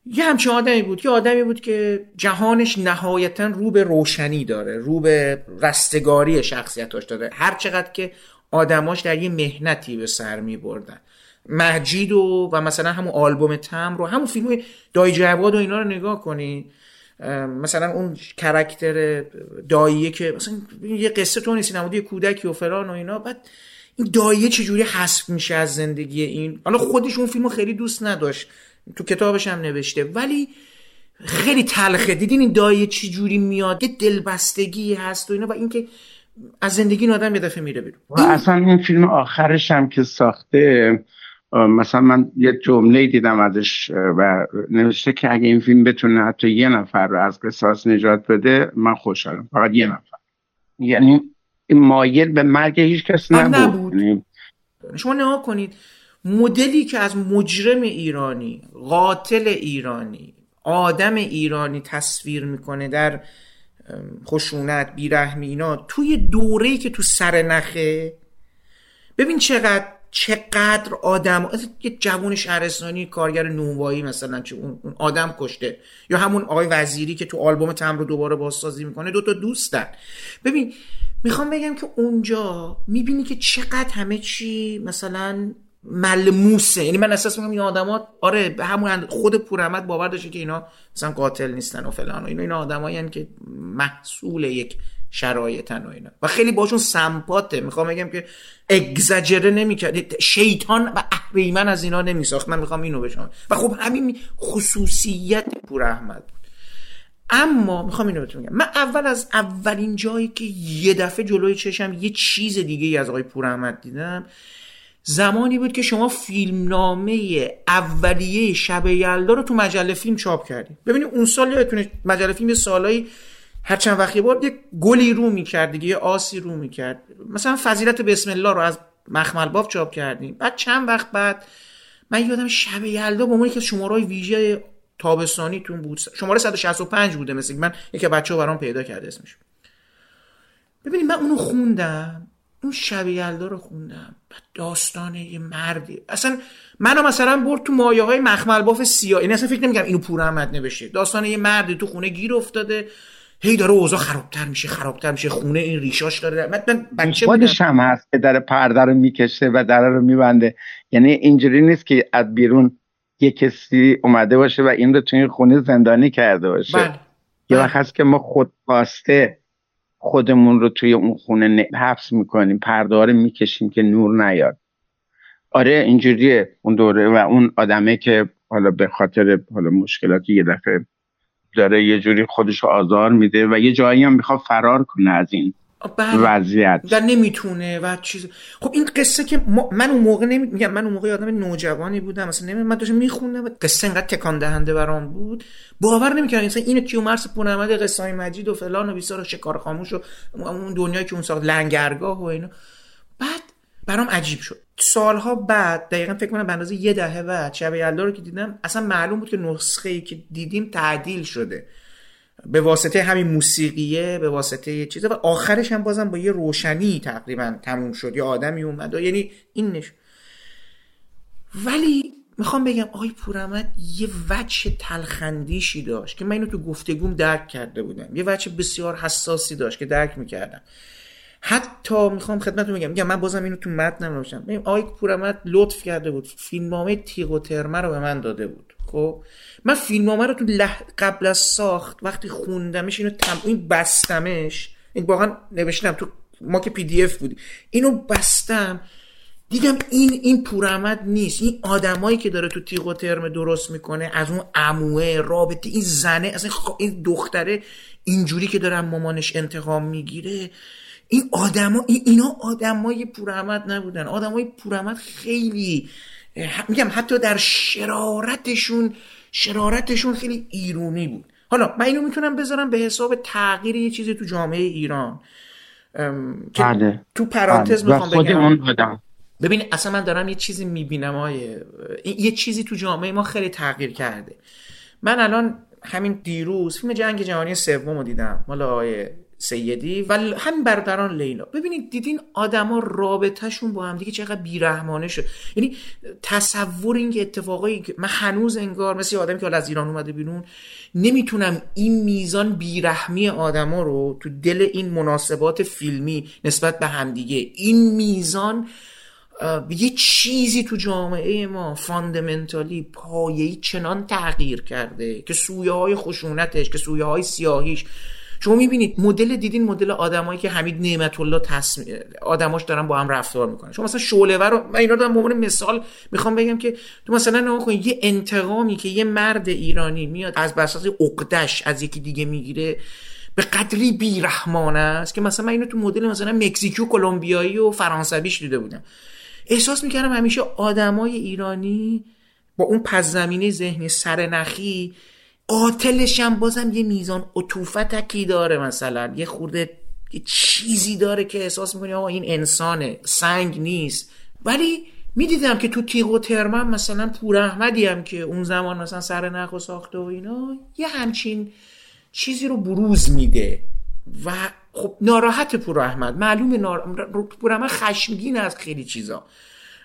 یه همچین آدمی بود. یه آدمی بود که جهانش نهایتا رو به روشنی داره رو به رستگاری شخصیتاش داره هر چقدر که آدماش در یه مهنتی به سر می بردن مجید و, و مثلا همون آلبوم تم رو همون فیلم دای جواد و اینا رو نگاه کنی. مثلا اون کرکتر داییه که مثلا یه قصه تو نیستی نمود یه کودکی و فلان و اینا. بعد این داییه چجوری حذف میشه از زندگی این؟ حالا خودش اون فیلمو خیلی دوست نداشت. تو کتابش هم نوشته. ولی خیلی تلخه. دیدین این دایه چی جوری میاد؟ یه دلبستگی هست و اینا و اینکه از زندگی این آدم یه دفعه میره بیرون. و اصلا این فیلم آخرش هم که ساخته مثلا من یه جمله دیدم ازش و نوشته که اگه این فیلم بتونه حتی یه نفر رو از قصاص نجات بده من خوشحالم. فقط یه نفر. یعنی این مایل به مرگ هیچ کس نبود, نبود. یعنی شما نها کنید. مدلی که از مجرم ایرانی قاتل ایرانی آدم ایرانی تصویر می‌کنه در خشونت بیرحمی اینا توی دوره‌ای که تو سر نخه ببین چقدر چقدر آدم یه جوون شهرستانی کارگر نونوایی مثلا چه اون آدم کشته یا همون آقای وزیری که تو آلبوم تم رو دوباره بازسازی می‌کنه دوتا دوستن. ببین می‌خوام بگم که اونجا می‌بینی که چقدر همه چی مثلا ملموسه. یعنی من احساس می‌کنم این آدما آره همون خود پورحمد باور داشته که اینا مثلا قاتل نیستن و فلان و اینا. این آدمایی که محصول یک شرایطن و اینا. و خیلی باشون سمپاته. می‌خوام بگم که اگزاجره نمی‌کرد. شیطان و اهریمن از اینا نمیساخت. من می‌خوام اینو بشم و خب همین خصوصیت پورحمد بود. اما می‌خوام اینو بهتون بگم. من اول از اولین جایی که یه دفعه جلوی چشم یه چیز دیگه ای از آقای پورحمد دیدم زمانی بود که شما فیلمنامه اولیه شب یلدا رو تو مجله فیلم چاپ کردیم ببینید اون سال یادتونه مجله فیلم سالایی هر چند وقتی بار یک گلی رو می‌کرد دیگه یه آسی رو می‌کرد. مثلا فضیلت بسم الله رو از مخمل باف چاپ کردیم. بعد چند وقت بعد من یادم شب یلدا به عنوان که شماره ویژه تابستانیتون بود. شماره 165 بوده مثل من یکی بچه ها برام پیدا کرده اسمش. ببینید من اونو خوندم. اون شب یلدا رو خوندم. داستان یه مردی. اصلا منو مثلا برد تو مایه های مخمل باف سیاه. این اصلا فکر نمیگم اینو پور احمد نوشته. داستان یه مردی تو خونه گیر افتاده. هی داره اوضاع خرابتر میشه خرابتر میشه. خونه این ریشاش داره. من بچه خودش هم هست که در پرده رو می‌کشه و در رو میبنده. یعنی اینجوری نیست که از بیرون یه کسی اومده باشه و این رو تو این خونه زندانی کرده باشه. بله. یه وقت هست که ما خود خواسته خودمون رو توی اون خونه حبس می‌کنیم. پرده رو می‌کشیم که نور نیاد. آره اینجوریه. اون دوره و اون آدمه که حالا به خاطر حالا مشکلاتی یه دفعه داره یه جوری خودش رو آزار میده و یه جایی هم می‌خواد فرار کنه از این. وضعیت. و نمی‌تونه و چیز. خب این قصه که من اون موقع نمی... میگم من اون موقع آدم نوجوانی بودم. مثلا نمی... من داشتم میخوندم قصه اینقدر تکان دهنده برام بود. باور نمی‌کردم. مثلا اینو کیومرث پونمد قصه های مجید و فلان و بیسار و شکار خاموش و اون دنیایی که اون ساخت لنگرگاه و اینا. بعد برام عجیب شد. سالها بعد دقیقا فکر کنم به اندازه یه دهه بعد شب یلدا رو که دیدم اصلا معلوم بود که نسخه ای که دیدیم تعدیل شده. به واسطه همین موسیقیه به واسطه چیزه و آخرش هم بازم با یه روشنی تقریبا تموم شد. یه آدمی اومد و یعنی این نش ولی می‌خوام بگم آقای پورمد یه وجه تلخندیشی داشت که من اینو تو گفتگوم درک کرده بودم. یه وجه بسیار حساسی داشت که درک می‌کردم. حتی می‌خوام خدمتتون بگم میگم من بازم اینو تو متن نمیشم ببین آقای پورمد لطف کرده بود. فیلمنامه تیغ و ترمه رو به من داده بود. خب؟ من فیلمنامه رو تو لح... قبل از ساخت وقتی خوندمش اینو تم... این بستمش این واقعا نوشتم تو ما که پی دی اف بودیم. اینو بستم دیدم این این پورمد نیست. این آدمایی که داره تو تیغ و ترم درست می‌کنه از اون عموه رابطه این زنه اصلا این دختره اینجوری که داره مامانش انتقام می‌گیره. این آدما این اینا آدمای پورحمد نبودن. آدمای پورحمد خیلی میگم حتی در شرارتشون شرارتشون خیلی ایرونی بود. حالا من اینو می‌تونم بذارم به حساب تغییر یه چیزی تو جامعه ایران. که بله. تو پرانتز بله. می‌خوام بگم. اون آدم. ببین اصلا من دارم یه چیزی می‌بینم های یه چیزی تو جامعه ما خیلی تغییر کرده. من الان همین دیروز فیلم جنگ جهانی سوم رو دیدم. مال آقای سیدی و همین برادران لیلا. ببینید دیدین آدما رابطهشون با هم دیگه چقدر بیرحمانه شد. یعنی تصور این که اتفاقایی که من هنوز انگار مثل آدمی که حالا از ایران اومده بیرون نمی‌تونم این میزان بیرحمی آدما رو تو دل این مناسبات فیلمی نسبت به همدیگه این میزان یه چیزی تو جامعه ما فاندمنتالی پایه‌ای چنان تغییر کرده که سویه های خشونتش که سویه های سیاهیش شما می‌بینید مدل دیدین مدل آدمایی که حمید نعمت الله تصم... آدماش دارن با هم رفتار می‌کنن. شما مثلا شعله رو من اینا دارم به عنوان مثال می‌خوام بگم که تو مثلا نگاه کن یه انتقامی که یه مرد ایرانی میاد از بساط عقدش از یکی دیگه می‌گیره به قدری بیرحمانه است که مثلا من اینو تو مدل مثلا مکزیکو کلمبیایی و فرانسویش دیده بودم. احساس می‌کردم همیشه آدمای ایرانی با اون پس زمینه ذهنی سرنخی قاتلش هم بازم یه میزان عطوفتکی داره مثلا. یه خورده یه چیزی داره که احساس می‌کنی آقا این انسانه. سنگ نیست. ولی می‌دیدم که تو تیغ و ترمن مثلا پور احمدی هم که اون زمان مثلا سرنخ و ساخته و اینا یه همچین چیزی رو بروز میده. و خب ناراحت پور احمد معلوم نار... پور احمد خشمگین از خیلی چیزا.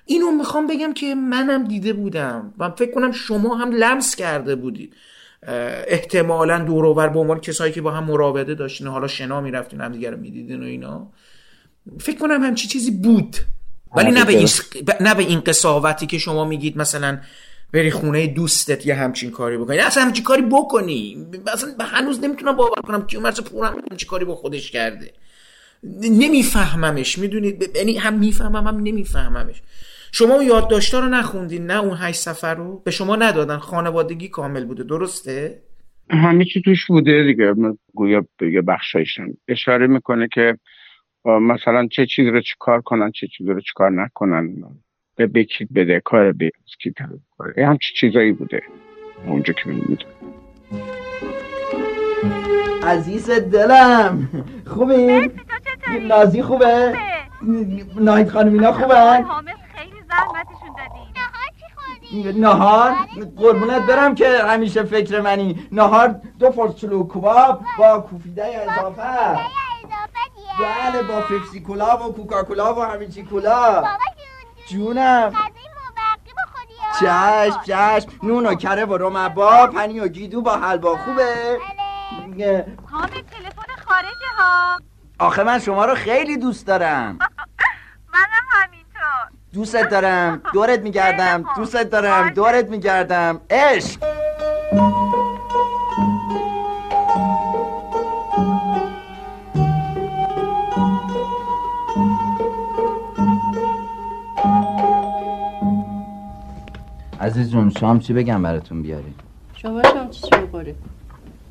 اینو می‌خوام بگم که منم دیده بودم و فکر کنم شما هم لمس کرده بودید. احتمالا دوروور به عنوان کسایی که با هم مراوده داشتین حالا شنا می‌رفتین هم دیگه رو می‌دیدین و اینا. فکر کنم همچی چیزی بود. ولی نه به این نه به این قصاوتی که شما میگید مثلا بری خونه دوستت یه همچین کاری بکنی. اصلا همچین کاری بکنی. اصلا هنوز نمی‌تونم باور کنم که مرز پورم همچین کاری با خودش کرده. نمیفهممش می‌دونید یعنی هم می‌فهمم هم نمیفهممش. شما اون یادداشتا رو نخوندین نه اون هشت سفر رو؟ به شما ندادن. خانوادگی کامل بوده. درسته؟ همه چی توش بوده دیگه. گویا یه بخشایشم اشاره می‌کنه که مثلا چه چیز رو چیکار کنن چه چیز رو چیکار نکنن. به بکید بده کار به کی کار همچی چیزایی بوده. اونجا که می‌دونم عزیز دلم خوبی؟ نازی خوبه؟ ناهید خانم اینا خوبه؟ زحمتشون دادی. نهار قربونت برم که همیشه فکر منی. نهار دو فرس چلو کباب با کوفیده اضافه. بله با پپسی کولا و کوکاکولا و همین چی کولا جونم. چشم چشم. نون و کره و رومبا پنی و گیدو با حلوا خوبه. حامد تلفن خارجه ها. آخه من شما رو خیلی دوست دارم. منم همینطور دوستت دارم. دورت میگردم. دوستت دارم. دورت میگردم. عشق. عزیز جون شام چی بگم براتون بیاری شما شام چی چی بخوری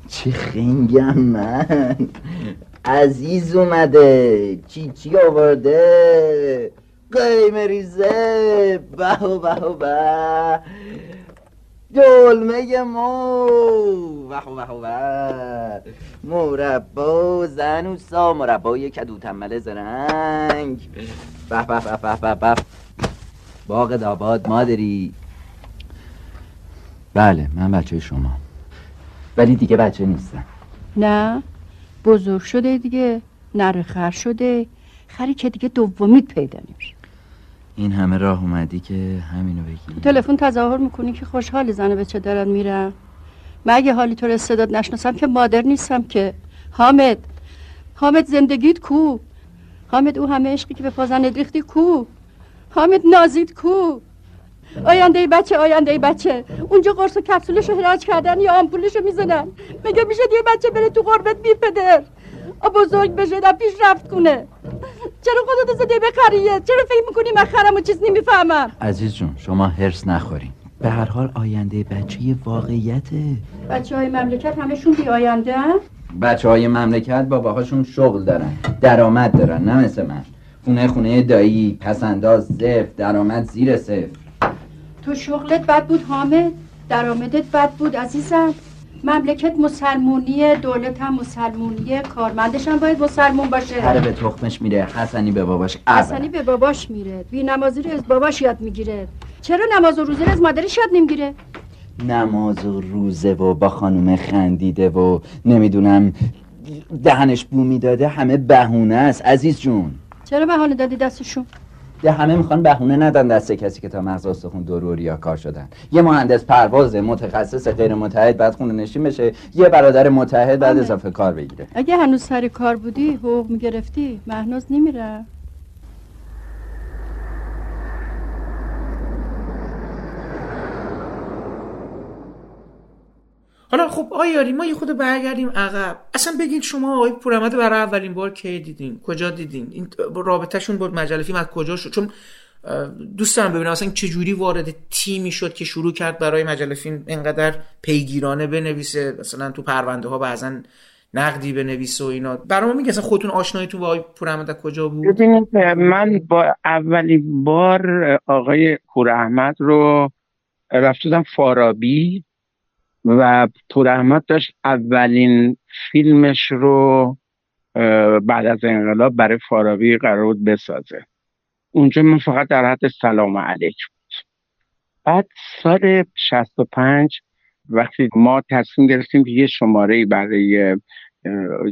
چی خنگم من؟ عزیز اومده. چی چی آورده؟ قیمه ریزه به به به دلمه مو. به به به مربا زنوسا مربای کدو تنبل زرنگ. به به به به به باغ داباد مادری. بله من بچه شما. ولی دیگه بچه نیستم. نه بزرگ شده دیگه نره خر شده. خری که دیگه دومیت پیدا نمیشه. این همه راه اومدی که همینو بگی. تلفن تظاهر می‌کنی که خوشحال زنه به چه دارن میرم من اگه حالی تو استعداد نشناسم که مادر نیستم که. حامد حامد زندگیت کو؟ حامد او همه عشقی که به پازن ریختی کو؟ حامد نازید کو؟ آینده بچه آینده بچه. اونجا قرص و کپسولش رو حراج کردن یا آمپولش رو می‌زنن. میگه میشه یه بچه بره تو قربت بی پدر بزرگ بشه در پیش رفت کنه. چرا خودت زده بخریه؟ چرا فکر می‌کنی من خرم و چیز نمی‌فهمم؟ عزیز جون شما هرس نخورین. به هر حال آینده بچه یه واقعیته. بچه های مملکت همشون بی آینده بچه های مملکت باباهاشون شغل دارن درآمد دارن نه مثل من. خونه خونه دایی پسنداز زفت درآمد زیر صفر. تو شغلت بد بود حامد؟ درآمدت بد بود عزیزم؟ مملکت مسلمونیه دولت هم مسلمونیه کارمندش هم باید مسلمون باشه. هر به تخمش میره حسنی به باباش حسنی به باباش میره. بی نمازی رو از باباش یاد می‌گیره. چرا نماز و روزه رو از مادرش یاد نمی‌گیره؟ نماز و روزه و با خانوم خندیده و نمی‌دونم دهنش بو می‌داده همه بهونه است. عزیز جون. چرا بهانه دادی دستشون؟ ده همه می‌خوان بهونه ندن دست کسی که تا مغز استخون دور یا کار شدن. یه مهندس پرواز متخصص غیر متحد بعد خونه نشین بشه. یه برادر متحد بعد اضافه کار بگیره. اگه هنوز سر کار بودی حقوق می‌گرفتی مهناز نمیره حالا خب آیاری ما یه خود برگردیم عقب. اصلا بگید شما آقای پورمد برای اولین بار کی دیدین؟ کجا دیدین؟ این رابطهشون با مجله فیلم از کجا شد؟ چون دوست دارم ببینم اصلا چه جوری وارد تیمی شد که شروع کرد برای مجله فیلم اینقدر پیگیرانه بنویسه. مثلا تو پرونده ها بعضا نقدی بنویسه و اینا. برام میگه اصلا خودتون آشناییتون با آقای پورحمد کجا بود؟ ببینید من با اولین بار آقای پوراحمد رو رفتم فارابی. و پور احمد داشت اولین فیلمش رو بعد از انقلاب برای فارابی قرار بود بسازه. اونجا من فقط در حد سلام علیک بود. بعد سال 65 وقتی ما تصمیم گرفتیم که یه شماره برای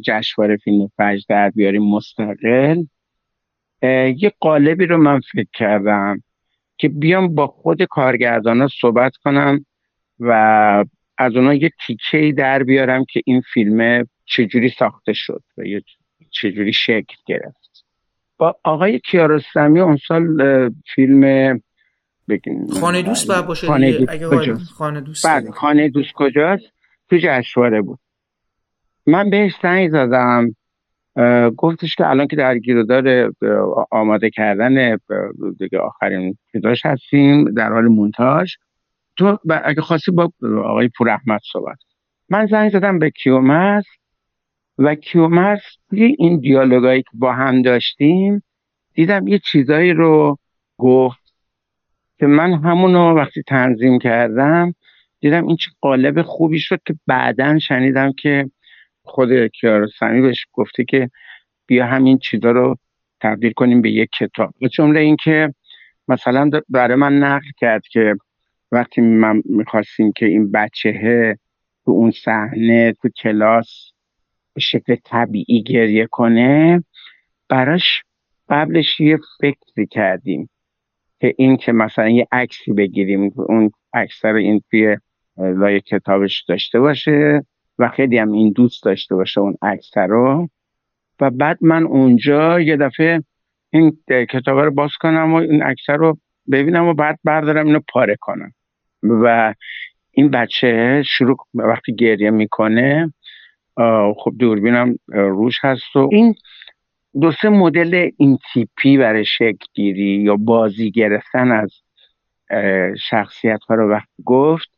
جشنواره فیلم فجر در بیاریم مستقل یه قالبی رو من فکر کردم که بیام با خود کارگردان ها صحبت کنم و از اونا یه تیکه در بیارم که این فیلم چجوری ساخته شد و چجوری شکل گرفت. با آقای کیارستمی اون سال فیلم بگیم خانه دوست باید باشه خانه دوست اگه خانه دوست بله خانه دوست کجاست؟ تو جشنواره بود. من بهش زنگ زدم گفتش که الان که در گیرودار آماده کردن دیگه آخرین پیداش هستیم در حال مونتاژ. تو اگه خواستی با آقای پور احمد صحبت من زنگ زدم به کیومرس و کیومرس توی این دیالوگایی که با هم داشتیم دیدم یه چیزایی رو گفت که من همونو وقتی تنظیم کردم دیدم این چه قالب خوبی شد که بعدا شنیدم که خود کیارستمی بهش گفته که بیا همین چیزا رو تبدیل کنیم به یک کتاب. به جمله اینکه مثلا برای من نقل کرد که وقتی من می‌خواستیم که این بچه تو اون صحنه تو کلاس به شکل طبیعی گریه کنه براش قبلش یه فکری کردیم که این که مثلا یه عکسی بگیریم اون رو این توی لای کتابش داشته باشه و خیلی هم این دوست داشته باشه اون عکس رو. و بعد من اونجا یه دفعه این کتاب رو باز کنم و این عکس رو ببینم و بعد بردارم اینو پاره کنم. و این بچه شروع وقتی گریه می‌کنه خب دوربینم روش هست و این دو سه مدل این تیپی برای شکل گیری یا بازی گرفتن از شخصیت ها رو وقت گفت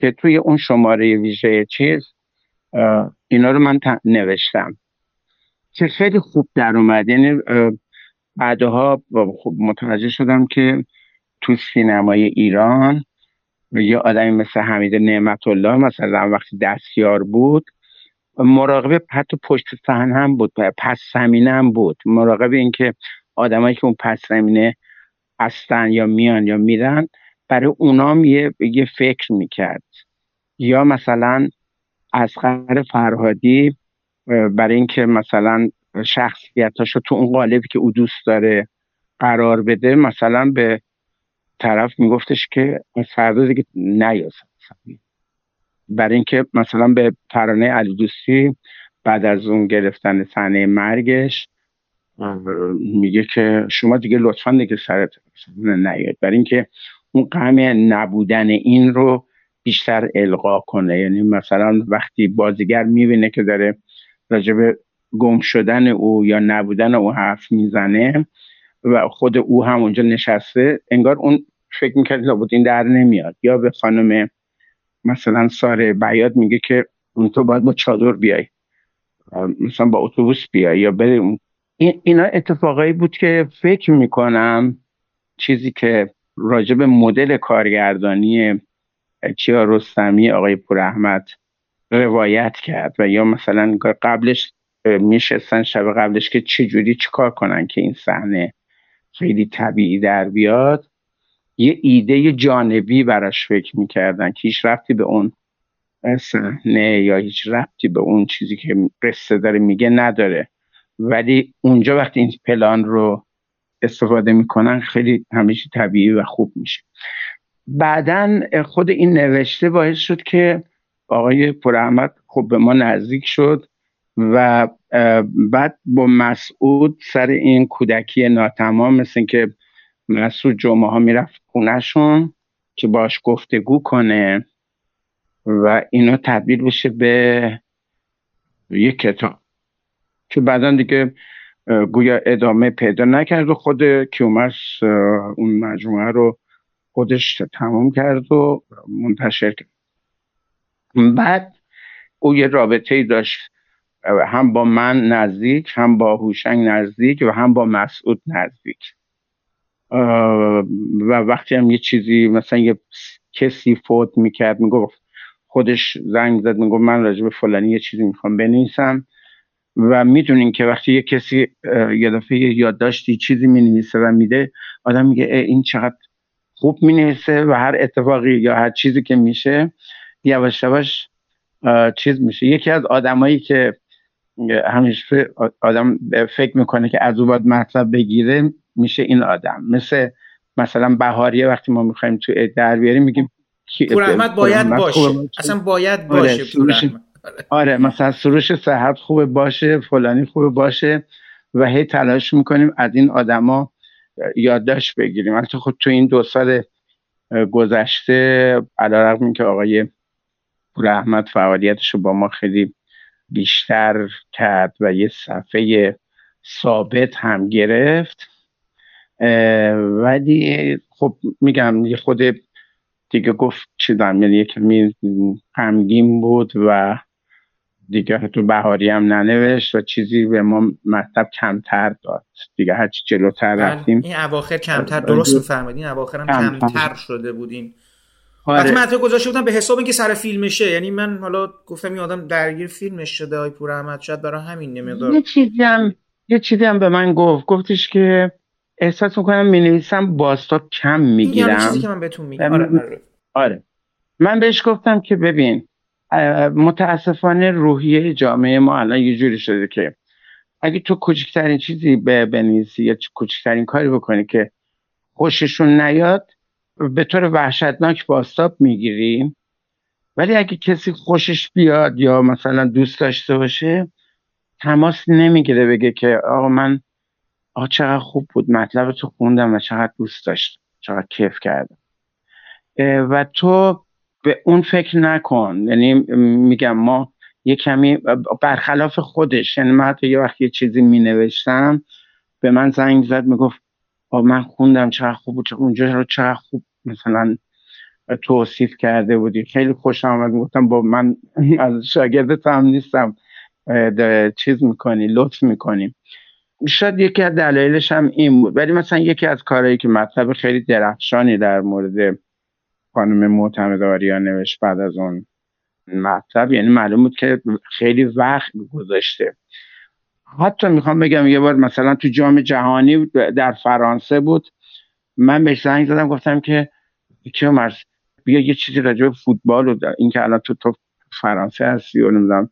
که توی اون شماره ویژه چیز اینا رو من نوشتم. که خیلی خوب در اومد. یعنی بعدها خب متوجه شدم که تو سینمای ایران یه آدمی مثل حمید نعمت الله مثلا وقتی دستیار بود مراقب حتی پشت صحنه هم بود پس زمینه هم بود. مراقب اینکه آدمایی که اون پس زمینه هستن یا میان یا میرن برای اونام یه, یه فکر می‌کرد. یا مثلا اسقر فرهادی برای اینکه مثلا شخصیتاشو تو اون قالبی که او دوست داره قرار بده مثلا به طرف میگفتش که فردا دیگه نیاز برای اینکه مثلا به ترانه علی دوستی بعد از اون گرفتن صحنه مرگش میگه که شما دیگه لطفا دیگه سرت نیاد. برای اینکه اون غم نبودن این رو بیشتر القا کنه. یعنی مثلا وقتی بازیگر می‌بینه که داره راجب گم شدن او یا نبودن او حرف می‌زنه و خود او هم اونجا نشسته انگار اون فکر می‌کرد لابد این در نمیاد. یا به خانم مثلا ساره بیاد میگه که اون تو باید با چادر بیای. مثلا با اتوبوس بیای یا اون. اینا اتفاقایی بود که فکر می‌کنم چیزی که راجب مدل کارگردانی چیا رستمی آقای پور احمد روایت کرد و یا مثلا قبلش میشستن شب قبلش که چجوری چیکار کنن که این صحنه خیلی طبیعی در بیاد یه ایده جانبی براش فکر می‌کردن که هیچ رفتی به اون صحنه یا هیچ ربطی به اون چیزی که قصه داره میگه نداره. ولی اونجا وقتی این پلان رو استفاده می‌کنن خیلی همیشه طبیعی و خوب میشه. بعدا خود این نوشته باعث شد که آقای پراحمد خب به ما نزدیک شد و بعد با مسعود سر این کودکی ناتمام مثل که مسعود جمعه ها می‌رفت خونهشون که باش گفتگو کنه و اینا تبدیل بشه به یک کتاب. که بعدا دیگه گویا ادامه پیدا نکرد و خود کیومرس اون مجموعه رو خودش تمام کرد و منتشر کرد. بعد او یه رابطه ای داشت هم با من نزدیک هم با هوشنگ نزدیک و هم با مسعود نزدیک. و وقتی هم یه چیزی مثلا یه کسی فوت می‌کرد می‌گفت خودش زنگ زد می‌گفت من راجع به فلانی یه چیزی می‌خوام بنویسم. و می‌دونین که وقتی یه کسی یه دفعه یادداشتی چیزی می‌نویسه و میده آدم میگه این چقدر خوب می‌نویسه و هر اتفاقی یا هر چیزی که میشه یواش یواش چیز میشه. یکی از آدمایی که همیشه آدم فکر می‌کنه که از او باید مطلب بگیره میشه این آدم. مثل مثلا بهاریه وقتی ما می‌خوایم تو در بیاریم میگیم پور احمد باید باشه. اصلا باید آره، باشه سروش آره مثلا سروش صحت خوبه باشه فلانی خوبه باشه و هی تلاش می‌کنیم از این آدما یادداشت بگیریم. البته خود تو این دو سال گذشته علیرغم اینکه آقای پور احمد فعالیتش رو با ما خیلی بیشتر کرد و یه صفحه ثابت هم گرفت. ولی خب میگم یه خود دیگه گفت چیدم یعنی یه کمی غمگین بود و دیگه تو بهاری هم ننوشت و چیزی به ما مطلب کمتر داد. دیگه هرچی جلوتر بله، رفتیم. این اواخر کمتر درست میفرمایید این اواخر هم کمتر. شده بودین آره. وقتی مطلب گذاشته بودم به حساب اینکه سر فیلمشه. یعنی من حالا گفتم این آدم درگیر فیلمش شده های پور احمد. شاید برای همین نمیدار یه چیزی هم یه چیزی هم به من گفت. گفتش که احساس می‌کنم می نویسم باستا کم می‌گیرم. چیزی که من بهتون میگم. آره،, آره. آره. من بهش گفتم که ببین متاسفانه روحیه جامعه ما الان یه جوری شده که اگه تو کوچکترین چیزی بنویسی یا کوچکترین کاری بکنی که خوششون نیاد به طور وحشتناک باستاب می‌گیریم. ولی اگه کسی خوشش بیاد یا مثلا دوست داشته باشه تماس نمی‌گیره بگه که آقا من آقا چقدر خوب بود مطلب تو خوندم و چقدر دوست داشتم چقدر کیف کردم. و تو به اون فکر نکن. یعنی میگم ما یه کمی برخلاف خودش یعنی من حتی یه وقت یه چیزی می نوشتم به من زنگ زد می‌گفت من خوندم چقدر خوب بود اونجا رو چقدر خوب مثلا توصیف کرده بودی. خیلی خوش آمد گفتم با من از شاگردت هم نیستم. چیز می‌کنی لطف می‌کنیم شاید یکی از دلایلش هم این بود. ولی مثلا یکی از کارهایی که مطلب خیلی درخشانی در مورد خانم معتمد آریا نوشت بعد از اون مطلب یعنی معلوم بود که خیلی وقت گذاشته. حتی می‌خوام بگم یه بار مثلا تو جام جهانی در فرانسه بود من بهش زنگ زدم گفتم که مرز بیا یه چیزی راجع به فوتبال و این که الان تو تو فرانسه هستی و نمی‌دونم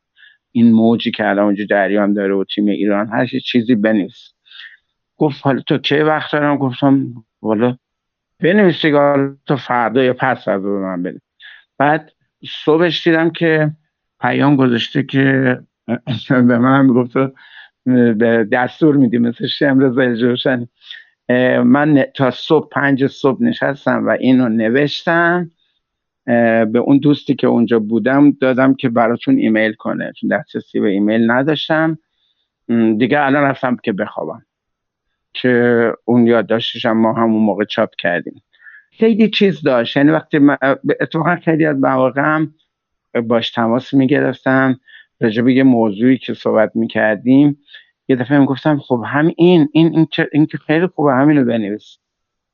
این موجی که الان اونجا جریان داره و تیم ایران هر چیزی بنویس. گفت حالا تو کی وقت دارم؟ گفتم والا بنویس تو فردا یا پس فردا به من بده. بعد صبحش دیدم که پیام گذاشته که به من هم گفت به دستور میدی مثل شمر زلجوشنی من تا صبح پنج صبح نشستم و اینو نوشتم. به اون دوستی که اونجا بودم دادم که براتون ایمیل کنه. چون دسترسی به ایمیل نداشتم. دیگه الان رفتم که بخوابم. که اون یادداشتش ما همون موقع چاپ کردیم. خیلی چیز داشت. یعنی وقتی اتفاقا خیلی از مواقع باش تماس می‌گرفتم. راجع به یه موضوعی که صحبت می‌کردیم. یه دفعه می‌گفتم خب هم این این این, این که خیلی خوبه همینو بنویس.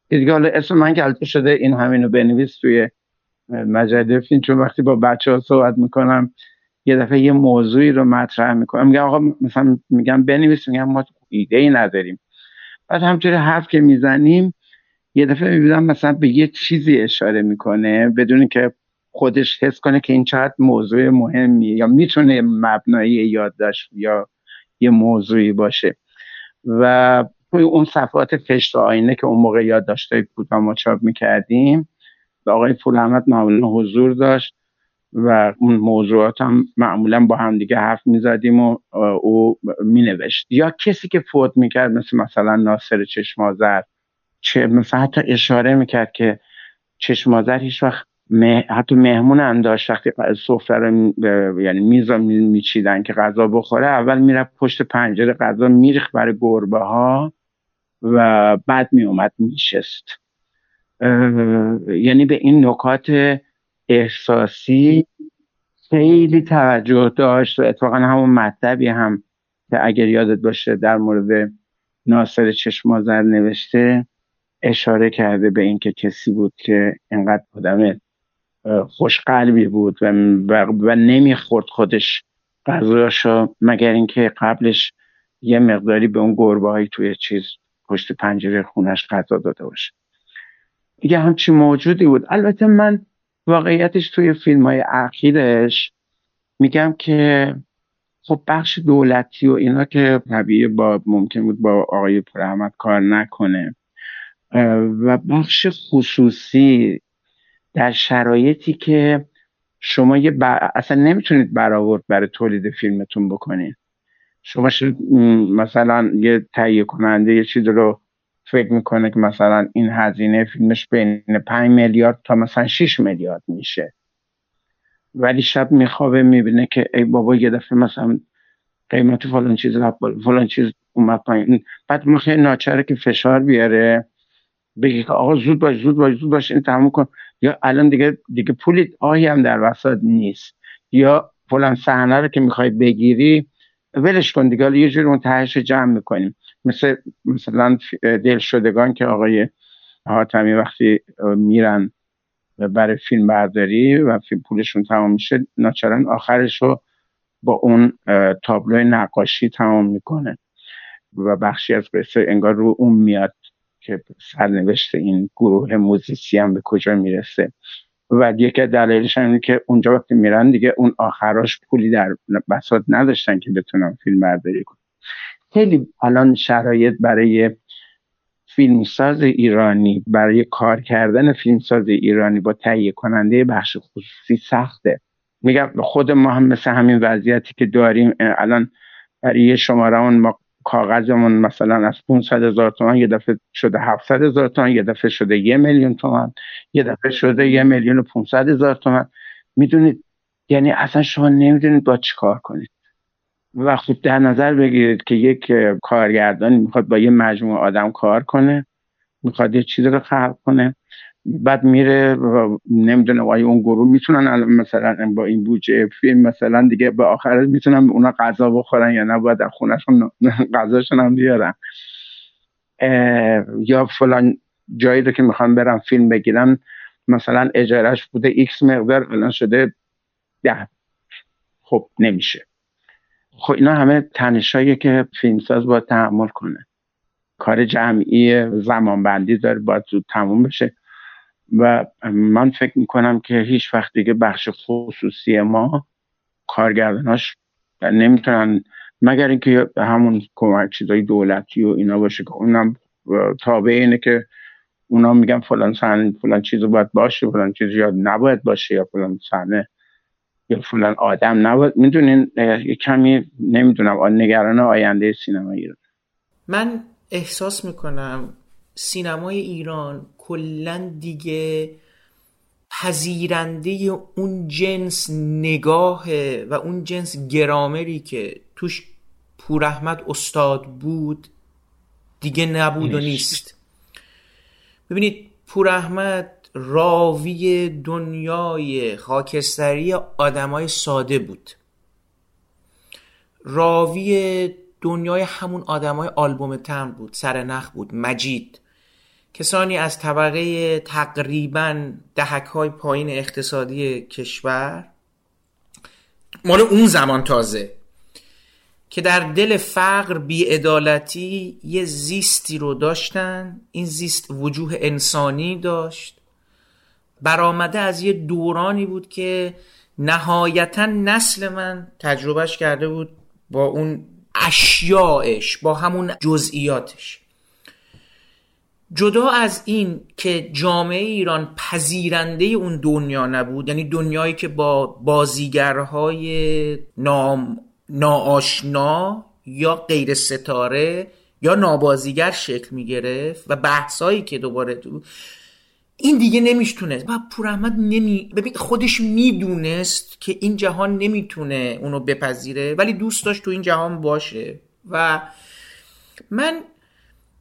دیگه حالا اسم من که شده این همینو بنویس توی مجله فیلم چون وقتی با بچه ها صحبت می‌کنم یه دفعه یه موضوعی رو مطرح می‌کنم. میگم آقا مثلا میگم بنویس میگم ما ایده ای نداریم. بعد همطوری حرف که می‌زنیم یه دفعه می‌بینم مثلا به یه چیزی اشاره می‌کنه بدون که خودش حس کنه که این چقدر موضوع مهمیه یا می‌تونه مبنایی یادداشت یا یه موضوعی باشه. و توی اون صفحات فشت و آینه که اون موقع یادداشتای کوتاه ما چاپ می‌کردیم و آقای پول احمد معمولا حضور داشت و اون موضوعات هم معمولا با هم دیگه حرف می‌زدیم و او مینوشت. یا کسی که فوت می‌کرد مثل مثلا ناصر چشمازر چه مثلا حتی اشاره می‌کرد که چشمازر هیچ وقت حتی مهمون هم داشت. وقتی سفره رو یعنی میز رو میچیدن که غذا بخوره اول می‌رفت پشت پنجره غذا میریخت برای گربه ها و بعد میومد میشست یعنی به این نکات احساسی خیلی توجه داشت و اتفاقا همون مطلبی هم که اگر یادت باشه در مورد ناصر چشمازر نوشته اشاره کرده به اینکه کسی بود که اینقدر آدم خوشقلبی بود و, و, نمی‌خورد خودش غذاشو مگر اینکه قبلش یه مقداری به اون گربه هایی توی چیز پشت پنجره خونش غذا داده باشه. دیگه همچی موجودی بود. البته من واقعیتش توی فیلم های اخیرش میگم که خب بخش دولتی و اینا که طبیعی با ممکن بود با آقای پرحمد کار نکنه و بخش خصوصی در شرایطی که شما یه اصلا نمی‌تونید برآورد برای تولید فیلمتون بکنید. شما مثلا یه تهیه کننده یه چیز رو فکر می‌کنه که مثلا این هزینه فیلمش بین 5 میلیارد تا مثلا 6 میلیارد میشه. ولی شب میخوابه می‌بینه که ای بابا یه دفعه مثلا قیمت فلان چیز فلان چیز اومد پایین. بعد ناچره که فشار بیاره بگی که آقا زود باش زود باش زود باش این تموم کن. یا الان دیگه دیگه پولی آهی هم در وسط نیست. یا فلان صحنه رو که می‌خوای بگیری ولش کن دیگه. یه جور اون تهش جمع می‌کنیم. مثل مثلا دل شدگان که آقای حاتمی وقتی میرن برای فیلم برداری و فیلم پولشون تمام میشه ناچارن آخرش رو با اون تابلو نقاشی تمام می‌کنه. و بخشی از قصه انگار رو اون میاد. که سرنوشت این گروه موزیسی هم به کجا می‌رسه. و یکی دلایلش اینه که اونجا وقتی میرن دیگه اون آخراش پولی در بساط نداشتن که بتونن فیلم برداری کنن. خیلی الان شرایط برای فیلمساز ایرانی برای کار کردن فیلمساز ایرانی با تهیه کننده بخش خصوصی سخته. میگم خود ما هم مثل همین وضعیتی که داریم الان برای یه شماره ما کاغذمون مثلا از 500 هزار تومان یه دفعه شده 700 هزار تومان یه دفعه شده یه میلیون تومان یه دفعه شده یه میلیون و 500 هزار تومان. می‌دونید؟ یعنی اصلا شما نمی‌دونید با چی کار کنید. و خود در نظر بگیرید که یک کارگردان می‌خواد با یه مجموعه آدم کار کنه می‌خواد یه چیزی رو خلق کنه. بعد میره نمی‌دونه وای اون گروه می‌تونن مثلا با این بودجه فیلم مثلا دیگه به آخر می‌تونن اونا غذا بخورن یا نباید در خونشون غذاشون هم بیارن. یا فلان جایی رو که می‌خوان برن فیلم بگیرن مثلا اجارش بوده X مقدار الان شده ده. خب نمیشه. خب اینا همه تنشایی که فیلمساز باید تحمل کنه. کار جمعی زمان بندی داره باید زود تموم بشه. و من فکر می‌کنم که هیچ وقت دیگه بخش خصوصی ما کارگرداناش نمی‌تونن مگر اینکه همون کمک چیزای دولتی و اینا باشه که اونم تابع اینه که اونا میگن فلان صحنه فلان چیز باید باشه فلان چیز یاد نباید باشه یا فلان صحنه یا فلان آدم نباید. می‌دونین یه کمی نمی‌دونم. نگران آینده سینما ایران. من احساس می‌کنم سینمای ایران کلا دیگه پذیرنده اون جنس نگاه و اون جنس گرامری که توش پور استاد بود دیگه نبود و نیست. ببینید پور احمد راوی دنیای خاکستری آدمای ساده بود. راوی دنیای همون آدمای آلبوم تم بود سرنخ بود مجید. کسانی از طبقه تقریبا دهک های پایین اقتصادی کشور مال اون زمان تازه که در دل فقر بیعدالتی یه زیستی رو داشتن این زیست وجوه انسانی داشت. برآمده از یه دورانی بود که نهایتا نسل من تجربهش کرده بود با اون اشیاعش با همون جزئیاتش. جدا از این که جامعه ایران پذیرنده اون دنیا نبود یعنی دنیایی که با بازیگرهای نام ناآشنا یا غیر ستاره یا نابازیگر شکل می گرفت و بحثایی که دوباره تو این دیگه نمیشتونه و پور احمد نمی ببین خودش می‌دونست که این جهان نمی‌تونه اونو بپذیره ولی دوست داشت تو این جهان باشه. و من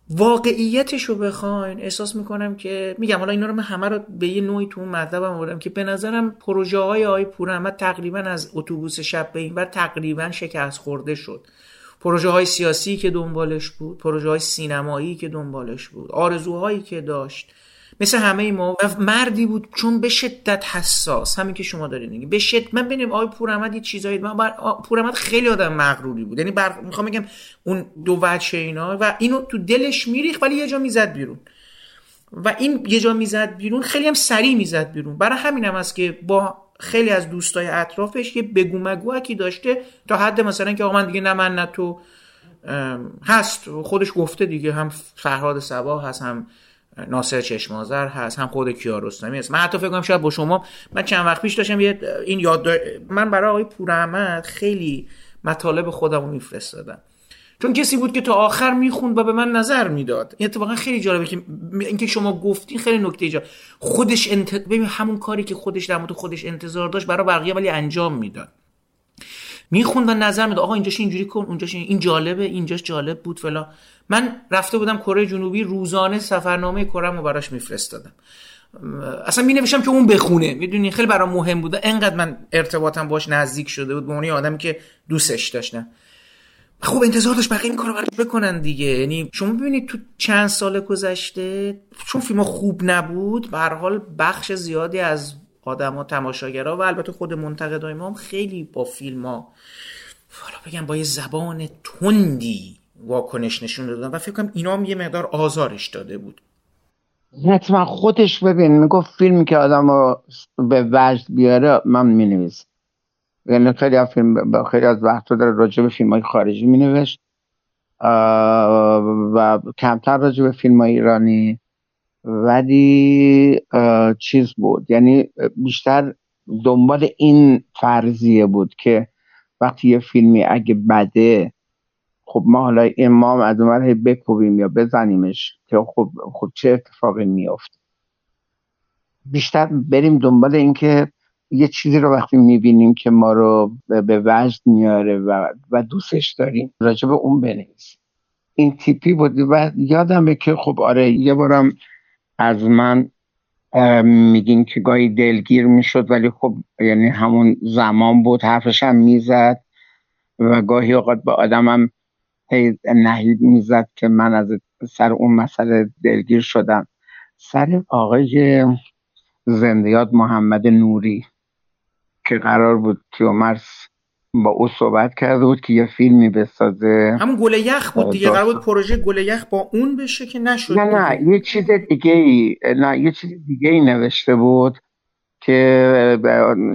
واقعیتش رو بخواین احساس می‌کنم که میگم حالا اینا رو من همه رو به یه نوعی تو اون مطلبم آوردم که به نظرم پروژه های آقای پور تقریبا از اتوبوس شب به این بر تقریبا شکست خورده شد. پروژه های سیاسی که دنبالش بود پروژه های سینمایی که دنبالش بود آرزوهایی که داشت. مثل همه ما و مردی بود چون به شدت حساس. همین که شما دارید میگید به شدت من ببینم آقای پورحمد یه چیزایی من بر پورحمد خیلی آدم مغروری بود. یعنی بر... می‌خوام بگم اون دو وجه اینا و اینو تو دلش میریخ ولی یه جا می‌زد بیرون. و این یه جا می‌زد بیرون خیلی هم سریع می‌زد بیرون. برای همین هم است که با خیلی از دوستای اطرافش یه بگو داشته تا حد مثلا که آقا من دیگه نه من نه تو هست. خودش گفته دیگه هم فرهاد سبا هست هم ناصر چشمازر هست هم خود کیارستمی هست. من حتی فکر کنم شاید با شما من چند وقت پیش داشتم یه این یاد من برای آقای پور خیلی مطالب خودم رو میفرستادم. چون کسی بود که تا آخر می‌خوند و به من نظر می‌داد. این اتفاقا خیلی جالبه که اینکه شما گفتین خیلی نکته ایجا خودش انت... ببین همون کاری که خودش در مورد خودش انتظار داشت برای بقیه ولی انجام می‌داد. می‌خوند و نظر می‌داد آقا اینجاش اینجوری کن اونجاش این جالبه اینجاش جالب بود فلا من رفته بودم کره جنوبی روزانه سفرنامه کره رو براش میفرستادم. اصلا می نوشتم که اون بخونه. می‌دونی خیلی برام مهم بوده انقدر من ارتباطم باش نزدیک شده بود به اون آدمی که دوستش داشتم خب انتظار داشت بقیه این کارو بکنن دیگه. یعنی شما ببینید تو چند سال گذشته چون فیلم خوب نبود به حال بخش زیادی از آدما تماشاگرها و البته خود منتقدای ما هم خیلی با فیلم ها حالا بگم با یه زبان تندی واکنش نشون دادن و فکر کنم اینا هم یه مقدار آزارش داده بود. حتما خودش ببین می‌گفت فیلمی که آدم رو به وجد بیاره من مینویس یعنی خیلی از فیلم خیلی از وقت داره راجع به فیلم های خارجی مینوشت. و کمتر راجع به فیلم های ایرانی. ولی چیز بود. یعنی بیشتر دنبال این فرضیه بود که وقتی یه فیلمی اگه بده خب ما حالا امام از اون بکوبیم یا بزنیمش که خب خب چه اتفاقی میافت؟ بیشتر بریم دنبال اینکه یه چیزی رو وقتی می‌بینیم که ما رو به وجد میاره و, و دوستش داریم راجع به اون بنویسیم. این تیپی بود و یادمه که خب آره یه بارم از من میگین که گاهی دلگیر می‌شد ولی خب یعنی همون زمان بود حرفش هم می‌زد و گاهی اوقات به آدمم هی نهید می‌زد که من از سر اون مسئله دلگیر شدم. سر آقای زندیات محمد نوری که قرار بود کیومرس با او صحبت کرده بود که یه فیلمی بسازه. همون گل یخ بود دیگه قرار بود پروژه گل یخ با اون بشه که نشد نه نه یه چیز دیگه ای نه یه چیز دیگه ای نوشته بود که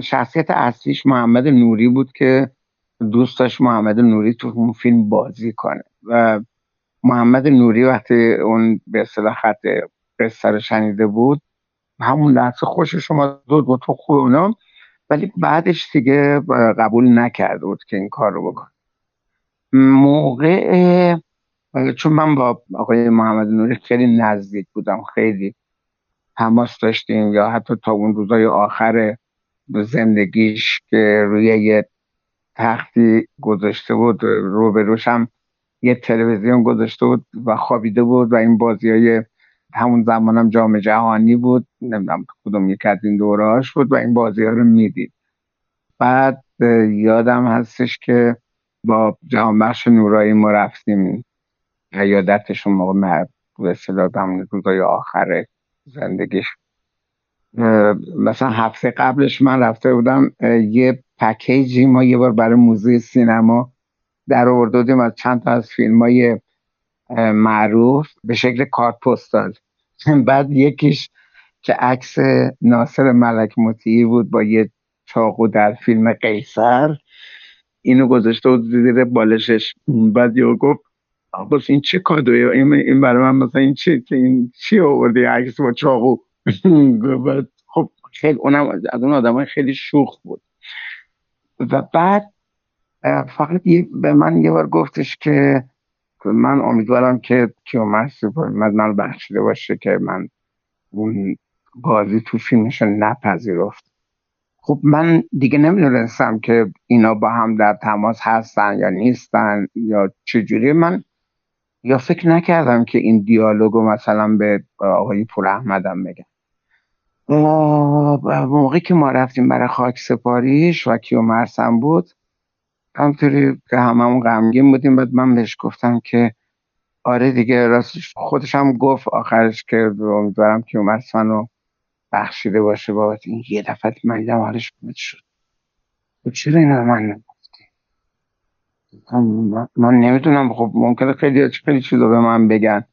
شخصیت اصلیش محمد نوری بود که دوست داشت محمد نوری تو اون فیلم بازی کنه. و محمد نوری وقتی اون به اصطلاح خط قصه رو شنیده بود همون لحظه خوش شما دود با تو خوب اونم ولی بعدش دیگه قبول نکرده بود که این کار رو بکن موقع چون من با آقای محمد نوری خیلی نزدیک بودم خیلی تماس داشتیم یا حتی تا اون روزای آخر زندگیش که روی یه تختی گذاشته بود روبروش هم یه تلویزیون گذاشته بود و خوابیده بود و این بازی های همون زمان هم جام جهانی بود نمی‌دونم کدوم یک از این دورهاش بود و این بازی ها رو می‌دید. بعد یادم هستش که با جهان بخش نورایی ما رفتیم. عیادتشون موقع به اصطلاح همون روزای آخر زندگیش. مثلا هفته قبلش من رفته بودم یه پکیجی ما یه بار برای موزه سینما در آورده بودیم از چند تا از فیلم های معروف به شکل کارت پستال. بعد یکیش که عکس ناصر ملک مطیعی بود با یه چاقو در فیلم قیصر. اینو گذاشته بود زیر بالشش. بعد یه گفت آقاس این چه کادویه؟ این, این برای من مثلا این چی این چی آورده عکس با چاقو؟ بعد خب خیلی اونم از اون آدم خیلی شوخ بود. و بعد فقط به من یه بار گفتش که من امیدوارم که کیومرث سوپر من بخشیده باشه که من اون بازی تو فیلمش نپذیرفت. خب من دیگه نمی‌دونستم که اینا با هم در تماس هستن یا نیستن یا چجوری. من یا فکر نکردم که این دیالوگو مثلا به آقای پور احمدم بگم. موقعی که ما رفتیم برای خاک سپاریش و کیو مرسم بود همطوری که هممون غمگین بودیم بعد من بهش گفتم که آره دیگه راستش خودش هم گفت آخرش که امیدوارم که مرسم رو بخشیده باشه بابت این یه دفعه من دیدم حالش بود شد. خب چرا اینا من نگفتی؟ من نمی‌دونم. خب ممکنه خیلی خیلی چیزا به من بگن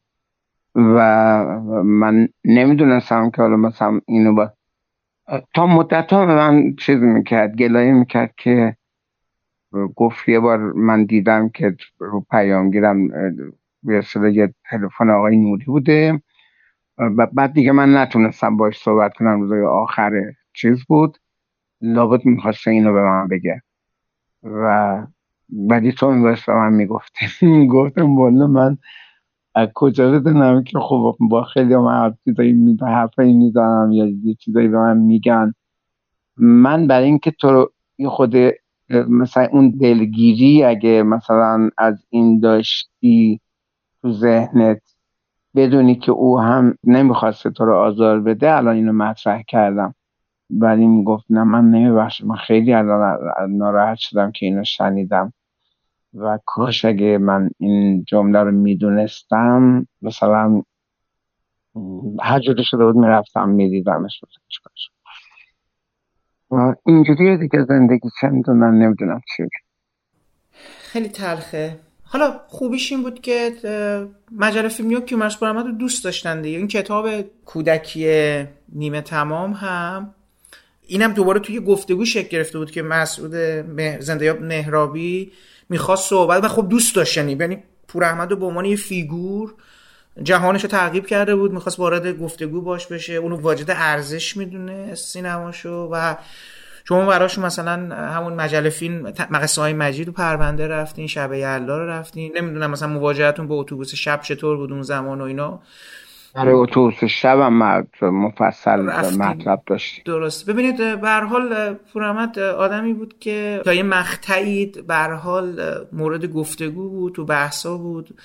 و من نمی‌دونستم که حالا مثلا اینو با تا مدت ها به من چیز می‌کرد گلایه می‌کرد که گفت یه بار من دیدم که رو پیامگیرم به یه تلفن آقای نوری بوده. و بعد دیگه من نتونستم باش صحبت کنم روزای آخر چیز بود. لابد می‌خواسته اینو به من بگه. و بعدی تو میباست به من می‌گفته گفتم بالا من از کجا بدونم که خب با خیلی من چیزایی حرفایی می‌زنم یا یه چیزایی به من میگن. من برای اینکه تو خود مثلا اون دلگیری اگه مثلا از این داشتی تو ذهنت بدونی که او هم نمی‌خواسته تو رو آزار بده الان اینو مطرح کردم. ولی می‌گفت نه من نمیبخشم. من خیلی الان ناراحت شدم که اینو شنیدم. و کاش اگه من این جمله رو می‌دونستم مثلا هر شده بود می‌رفتم میدیدمش. اینجوری دیگه زندگی چه می‌دونم نمی‌دونم چی خیلی تلخه. حالا خوبیش این بود که مجله فیلمی و کیومرث برآمد رو دوست داشتن دیگه. این کتاب کودکی نیمه تمام هم اینم دوباره توی گفتگو شکل گرفته بود که مسعود زندیاب مهرابی می‌خواست صحبت و خب دوست داشت یعنی پور احمد رو به عنوان یه فیگور جهانش رو تعقیب کرده بود می‌خواست وارد گفتگو باش بشه. اونو واجد ارزش می‌دونه سینماشو و شما براش مثلا همون مجله فیلم مقصه های مجید و پرونده رفتین شب یلدا رو رفتین. نمی‌دونم مثلا مواجهتون با اتوبوس شب چطور بود اون زمان و اینا. برای اتوبوس شب هم مفصل مطلب داشت درست. ببینید به حال پورمت آدمی بود که تا یه مقطعی به حال مورد گفتگو بود تو بحثا بود.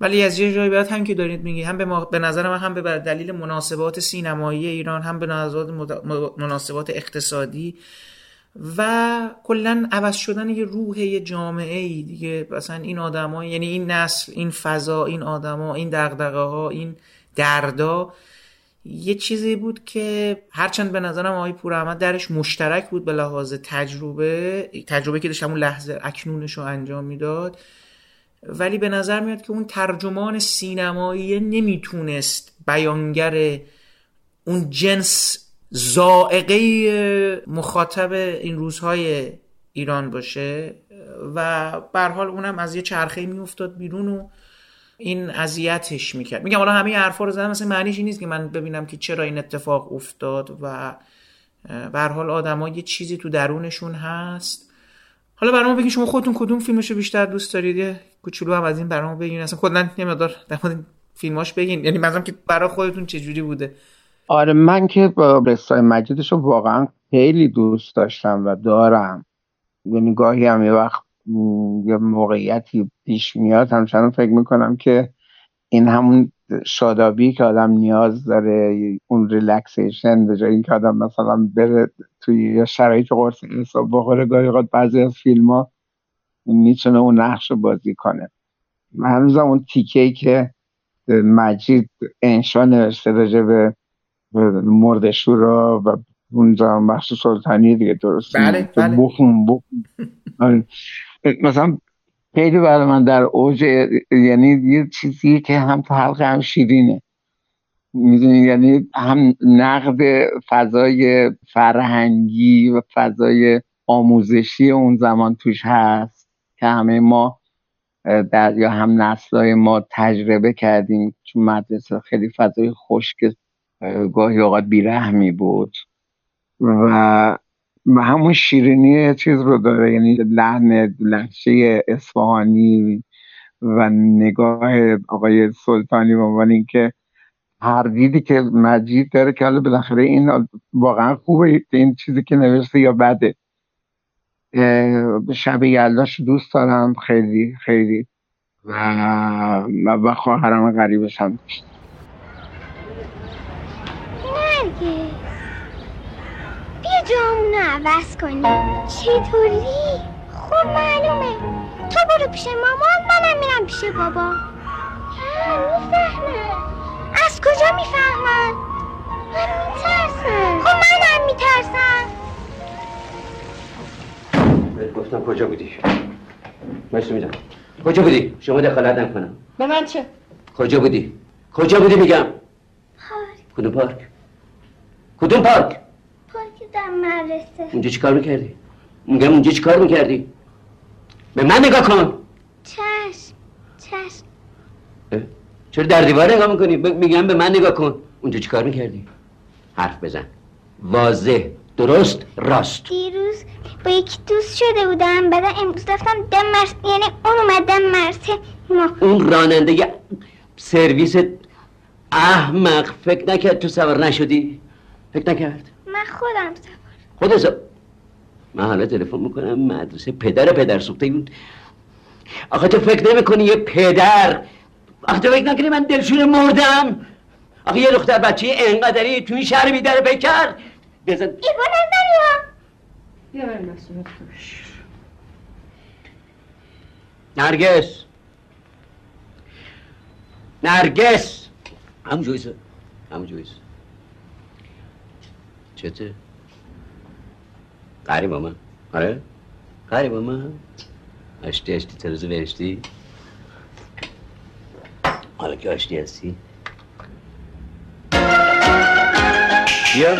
ولی از یه جایی بعد هم که دارید میگی هم به, به نظر من هم به دلیل مناسبات سینمایی ایران هم به مناسبات اقتصادی و کلا عوض شدن یه روح یه جامعه ای دیگه. مثلا این آدما یعنی این نسل این فضا این آدما این دغدغه ها این دردا یه چیزی بود که هرچند به نظرم آقای پور احمد درش مشترک بود به لحاظ تجربه تجربه که داشت همون لحظه اکنونش رو انجام می‌داد. ولی به نظر میاد که اون ترجمان سینمایی نمی‌تونست بیانگر اون جنس زائقه مخاطب این روزهای ایران باشه و حال اونم از یه چرخه میافتاد بیرون و این اذیتش می‌کرد. میگم حالا همه حرفا رو زدم مثلا معنیش نیست که من ببینم که چرا این اتفاق افتاد و به حال آدما یه چیزی تو درونشون هست. حالا برام بگین شما خودتون کدوم فیلمشو بیشتر دوست دارید؟ کوچولو هم از این برام بگین اصلا کلا نمیدار در مورد فیلماش بگین. یعنی مثلا که برای خودتون چه جوری بوده؟ آره من که قصه مجیدش رو واقعا خیلی دوست داشتم و دارم. یعنی گاهی هم یه وقت یه موقعیتی پیش میاد. همچنان فکر می‌کنم که این همون شادابی که آدم نیاز داره اون ریلکسیشن به جای اینکه آدم مثلا بره توی یه شرایط قرص حساب بخوره گاهی اوقات بعضی از فیلم ها می‌تونه اون نقش رو بازی کنه. هنوزم اون تیکه که مجید انشا نوشته راجع به مردشو را و اونجا بخش سلطانی دیگه درست بله بله. بخون بخون. آره. مثلا خیلی برای من در اوج یعنی یه چیزی که هم تو حلقه هم شیرینه. می‌دونی؟ یعنی هم نقد فضای فرهنگی و فضای آموزشی اون زمان توش هست. که همه ما در یا هم نسلای ما تجربه کردیم چون مدرسه خیلی فضای خشک گاهی اوقات بیرحمی بود. و و همون شیرینی چیز رو داره یعنی لحن لحشه اصفهانی و نگاه آقای سلطانی به عنوان اینکه هر دیدی که مجید داره که حالا بالاخره این واقعا خوبه این چیزی که نوشته یا بده. شب یلداش دوست دارم. خیلی خیلی. و و خواهرم غریبش هم داشت. بیا جامونو عوض کنی چطوری؟ خب معلومه. تو برو پیش مامان منم میرم پیش بابا. می‌فهمم از کجا می‌فهمن؟ من میترسم. خب منم میترسم. بهت گفتم کجا بودی؟ مشت میدم کجا بودی؟ شما دخالت نکنم. به من چه؟ کجا بودی؟ کجا بودی میگم؟ پارک. کدوم پارک؟ کدوم پارک؟ پارک در مدرسه. اونجا چیکار می‌کردی؟ میگم اونجا چیکار می‌کردی؟ به من نگاه کن. چشم چشم؟ چرا در دیوار نگاه می‌کنی؟ میگم به من نگاه کن. اونجا چیکار می‌کردی؟ حرف بزن. واضح درست راست. دیروز با یکی دوست شده بودم. بعد امروز رفتم دم مرس یعنی اون اومد دم مرسه ما اون راننده سرویس احمق. فکر نکرد تو سوار نشدی؟ فکر نکرد؟ من خودم سوار. خودت سوار من حالا تلفن می‌کنم. مدرسه پدر پدر سوخته اون آخه تو فکر نمی‌کنی یه پدر آخه تو فکر نکنی من دلشون مردم؟ آخه یه دختر بچه انقدری تو این شهر میداره بکر بزن ایوان نزنیم نرگس نرگس همون جویسه همون جویسه چته قریب با من آره قریب با من اشتی اشتی ترزه برشتی حالا که آشتی هستی بیا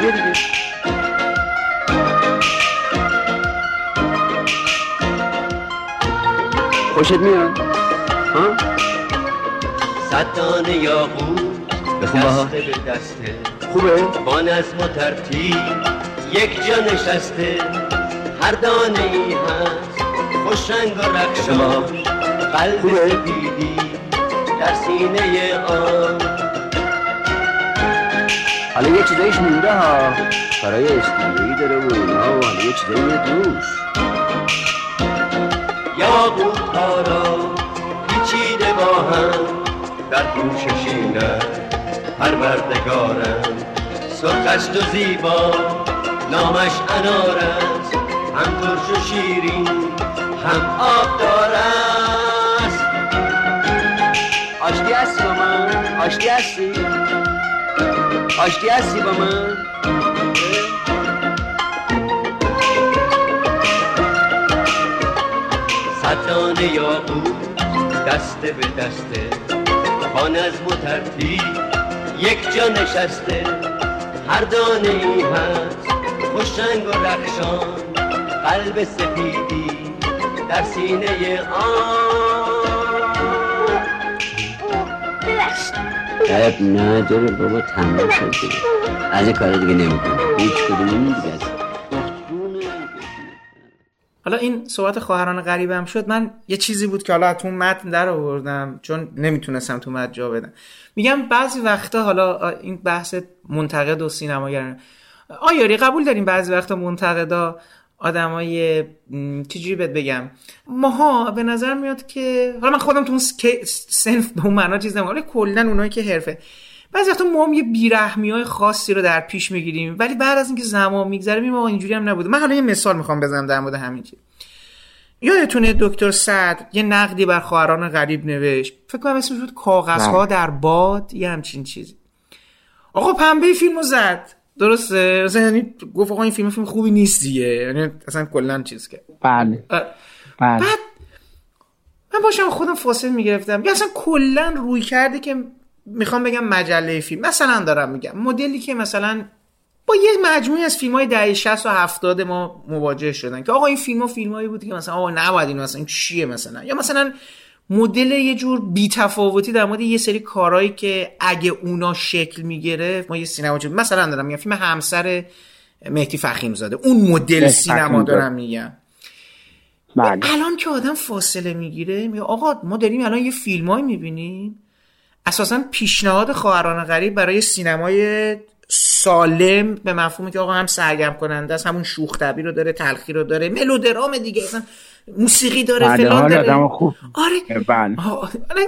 بیا دیگه خوشت میاد؟ ها؟ صد دانه یاقوت بخون دسته به دسته. خوبه؟ با نظم و ترتیب یک جا نشسته. هر دانه ای هست خوش رنگ و رخشان قلب سپیدی در سینه آن. حالا یه چیزایش مونده ها. برای استودیویی داره و اینا و حالا یه چیزایی میاد روش یاقوت ها را پیچیده با هم در پوششینه پروردگارم سرخ و زیبا نامش انار است هم ترش و شیرین هم آب است آشتی هستی با من آشتی هستی. آشتی هستی با من. صدانه یاقوت دسته به دسته با نظم و ترتیب یک جا نشسته. هر دانه ای هست خوش رنگ و رخشان. قلب سپیدی در سینه آن. عیب نداره بابا تمام شد. از کار دیگه نمی‌کنه هیچ کدوم دیگه حالا این صحبت خواهران غریبم شد من یه چیزی بود که حالا تو متن در آوردم چون نمی‌تونستم تو متن جا بدم. میگم بعضی وقتا حالا این بحث منتقد و سینماگر آیاری قبول داریم بعضی وقتا منتقدا آدمای چجوری بهت بگم؟ ماها به نظر میاد که حالا من خودم تو اون سنف به اون معنا چیز نمیگم کلا اونایی که حرفه. بعضی وقتا ما هم یه بیرحمی های خاصی رو در پیش می‌گیریم ولی بعد از اینکه زمان میگذره می‌بینیم آقا اینجوری هم نبوده. من حالا یه مثال می‌خوام بزنم در مورد همین چیز. یادتونه دکتر صد یه نقدی بر خواهران غریب نوشت. فکر کنم اسمش بود کاغذها در باد یه همچین چیزی. آقا پنبه فیلمو زد. درسته؟ مثلا یعنی گفت آقا این فیلم فیلم خوبی نیست دیگه. یعنی اصلا کلا چیز کرد بله. بله. بعد من باشم خودم فاصله می‌گرفتم. یا اصلا کلا روی کرده که می‌خوام بگم مجله فیلم. مثلا دارم میگم. مدلی که مثلا با یه مجموعی از فیلم های دهه 60 و 70 ما مواجه شدن که آقا این فیلم ها فیلم هایی بود که مثلا آقا نباید این مثلا چیه مثلا. یا مثلا مدل یه جور بیتفاوتی در مورد یه سری کارهایی که اگه اونا شکل می‌گرفت ما یه سینما چه مثلا دارم میگم فیلم همسر مهدی فخیم زاده اون مدل سینما دارم. میگم. بله. الان که آدم فاصله می‌گیره میگه آقا ما داریم الان یه فیلمایی می‌بینیم. اساسا پیشنهاد خواهران غریب برای سینمای سالم به مفهومی که آقا هم سرگرم کننده است همون شوخ طبعی رو داره تلخی رو داره ملودرام دیگه اصلا موسیقی داره بله فلان داره. آدم خوب. آره. بله. آره.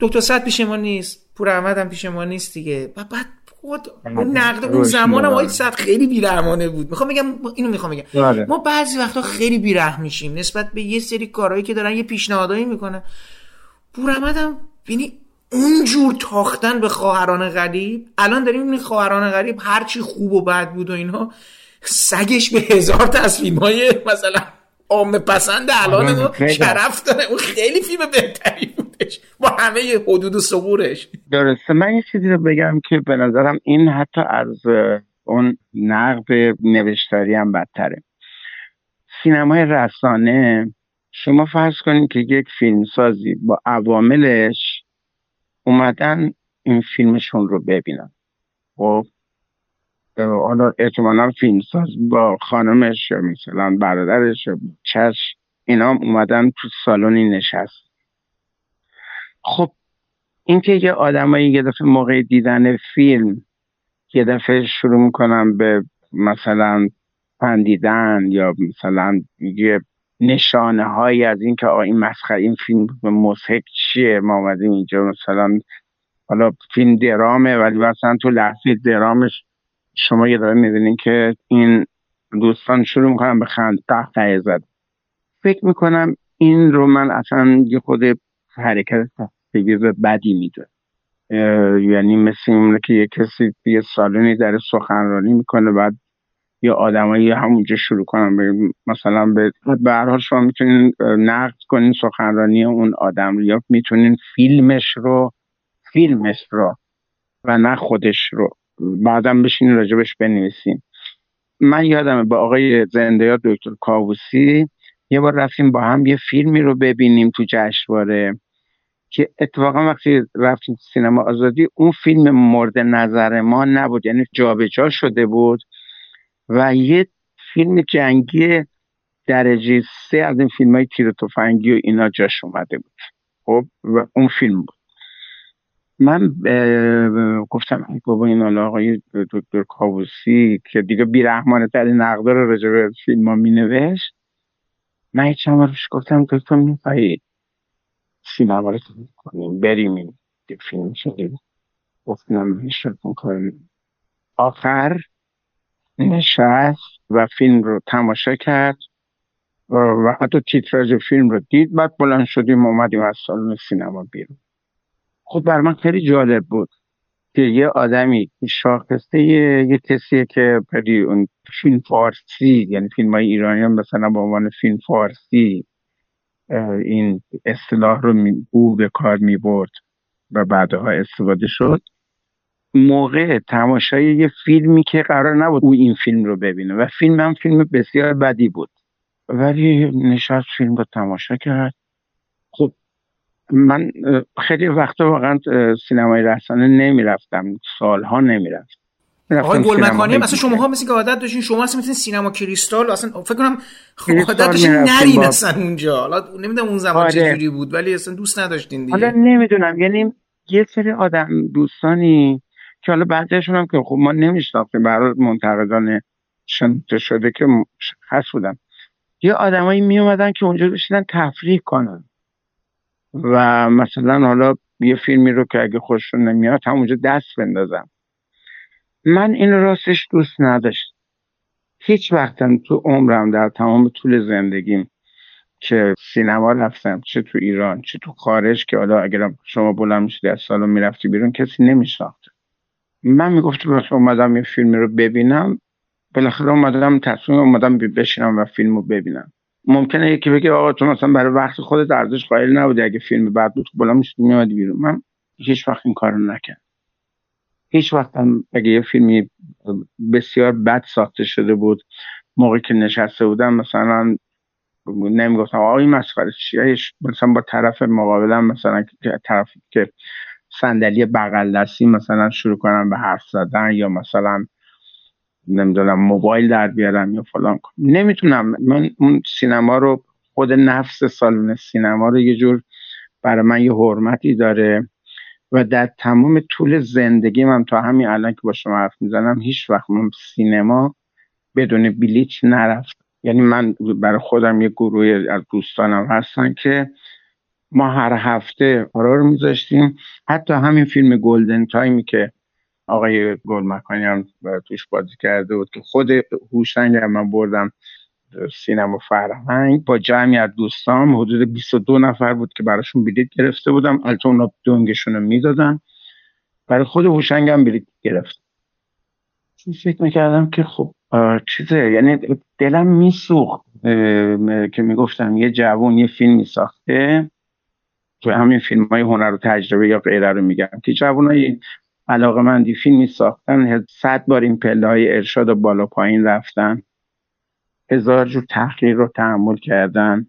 دکتر صد پیش ما نیست پور احمد هم پیش ما نیست دیگه. و بعد خود اون نقد اون زمان هم. آقای صد خیلی بیرحمانه بود. می‌خوام بگم اینو می‌خوام بگم. آره. ما بعضی وقتا خیلی بیرحم میشیم نسبت به یه سری کارهایی که دارن یه پیشنهادایی می‌کنن. پور احمد هم یعنی اونجور تاختن به خواهران غریب. الان داریم می‌بینیم خواهران غریب هرچی خوب و بد بود و اینا سگش به هزار تا از فیلم های مثلا عامه پسند الان آره،. شرف داره. اون خیلی فیلم بهتری بودش. با همه حدود و سقورش درسته. من یه چیزی رو بگم که به نظرم این حتی از اون نقد نوشتاری هم بدتره. سینمای رسانه شما فرض کنید که یک فیلمسازی با عواملش اومدن این فیلمشون رو ببینن. خب حالا احتمالا فیلمساز با خانمش یا مثلا برادرش یا چشم اینا اومدن تو سالنی نشست. خب اینکه یه آدمایی یه دفعه موقع دیدن فیلم یه دفعه شروع می‌کنن به مثلا خندیدن یا مثلا یه نشانه هایی از اینکه آقا این مسخره این فیلم مضحک چیه؟ ما اومدیم اینجا مثلا حالا فیلم درامه ولی مثلا تو لحظه درامش شما یه دفعه می‌بینین که این دوستان شروع می‌کنن به خند قهقه زد. فکر می‌کنم این رو من اصلا یه خود حرکت تفکیر بدی می‌دونم یعنی مثل اینه که یه کسی یه سالونی در سخنرانی می‌کنه بعد یه آدمایی همونجا شروع کنن به مثلا به هر حال شما می‌تونین نقد کنین سخنرانی اون آدم یا می‌تونین فیلمش رو فیلمش رو و نه خودش رو. بعدم بشین راجبش بنویسین. من یادمه با آقای زنده دکتر کاووسی یه بار رفتیم با هم یه فیلمی رو ببینیم تو جشنواره که اتفاقا وقتی رفتیم سینما آزادی اون فیلم مورد نظر ما نبود یعنی جابجا شده بود. و یه فیلم جنگی درجه سه از این فیلم های تیر تفنگی و اینا جاش اومده بود. خب و اون فیلم بود. من گفتم بابا این حالا آقای دکتر کاووسی که دیگه بیرحمانه ترین نقدا رو به فیلم ها می نوشت من یه چند بهش گفتم دکتر میخوایی سینما رو کنیم؟ بریم این فیلم شده گفتم میشه کار آخر نشست و فیلم رو تماشا کرد و حتی تیتراژ فیلم رو دید. بعد بلند شدیم اومدیم از سالن سینما بیرون. خب بر من خیلی جالب بود که یه آدمی شاخصه یه, یه کسیه که پری اون فیلم فارسی یعنی فیلم های ایرانی هم مثلا به عنوان فیلم فارسی این اصطلاح رو او به کار می برد و بعدها استفاده شد. موقع تماشای یه فیلمی که قرار نبود او این فیلم رو ببینه و فیلم هم فیلم بسیار بدی بود. ولی نشست فیلم رو تماشا کرد. خب من خیلی وقتا واقعا سینمای رسانه نمی‌رفتم. سالها نمی‌رفتم. آقای گلمکانی هم اصلا شماها مثل که عادت داشتین شما اصلا مثل سینما کریستال اصلا فکر کنم عادت داشتین نرین با- اصلا اونجا. حالا نمی‌دونم اون زمان آره. چجوری بود ولی اصلا دوست نداشتین حالا دیگه نمی‌دونم یعنی یه سری آدم دوستانی که حالا بعضیشون هم که خب ما نمیشناختیم برای منتقدان شناخته شده که مشخص بودن. یه آدمایی می اومدن که اونجا بشینن تفریح کنن. و مثلا حالا یه فیلمی رو که اگه خوششون نمیاد همونجا دست بندازن. من این راستش دوست نداشت هیچ وقتم تو عمرم در تمام طول زندگیم که سینما رفتم چه تو ایران چه تو خارج که حالا اگر شما بلند می‌شدی از سالن می‌رفتی بیرون کسی نمیشناخت من می‌گفتم وقتی اومدم یه فیلمی رو ببینم بالاخره اومدم تصمیم اومدم بشینم و فیلم رو ببینم. ممکنه یکی بگه آقا تو مثلا برای وقت خودت ارزش قائل نبودی اگه فیلم بعد بود بالا میومدی بیرون. من هیچ وقت این کارو نکردم. هیچ وقت اگه یه فیلمی بسیار بد ساخته شده بود موقعی که نشسته بودم مثلا نمی‌گفتم آقا این مسخره چیه؟ مثلا با طرف مقابلم مثلا طرفی که صندلی بغل دستی مثلا شروع کنم به حرف زدن یا مثلا نمی‌دونم موبایل در بیارم یا فلان کنم نمی‌تونم. من اون سینما رو خود نفس سالن سینما رو یه جور برای من یه حرمتی داره و در تمام طول زندگی من تا همین الان که با شما حرف می‌زنم هیچ وقت من سینما بدون بلیت نرفت یعنی من برای خودم یه گروه از دوستانم هستن که ما هر هفته قرار میذاشتیم. حتی همین فیلم گلدن تایمی که آقای گل مکانی هم توش بازی کرده بود که خود هوشنگ من بردم سینما فرهنگ با جمعی از دوستان حدود 22 نفر بود که براشون بلیت گرفته بودم. البته اونا دونگشون رو می‌دادن. برای خود هوشنگ هم بلیت گرفت. فکر می‌کردم که خب چیزه. یعنی دلم میسوخت که می‌گفتم یه جوون یه فیلمی ساخته. تو همین فیلم های هنر و تجربه یا غیره رو میگم. که جوون های علاقه مندی فیلمی ساختن صد بار این پله های ارشاد و بالا پایین رفتن. هزار جور تحقیر رو تحمل کردن.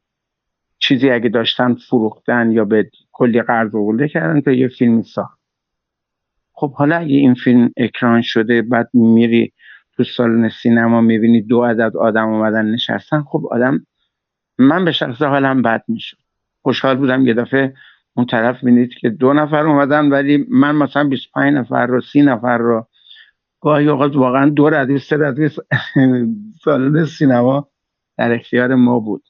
چیزی اگه داشتن فروختن یا به کلی قرض و کردن تا یه فیلمی ساخت. خب حالا اگه این فیلم اکران شده بعد میری تو سالن سینما می‌بینی دو عدد آدم اومدن نشستن خب آدم من به شخص حالم بد می‌شد. خوشحال بودم یه دفعه اون طرف بینید که دو نفر اومدن ولی من مثلا 25 نفر رو سی نفر رو. گاهی اوقات واقعا دو ردیف سه ردیف سالن سینما در اختیار ما بود.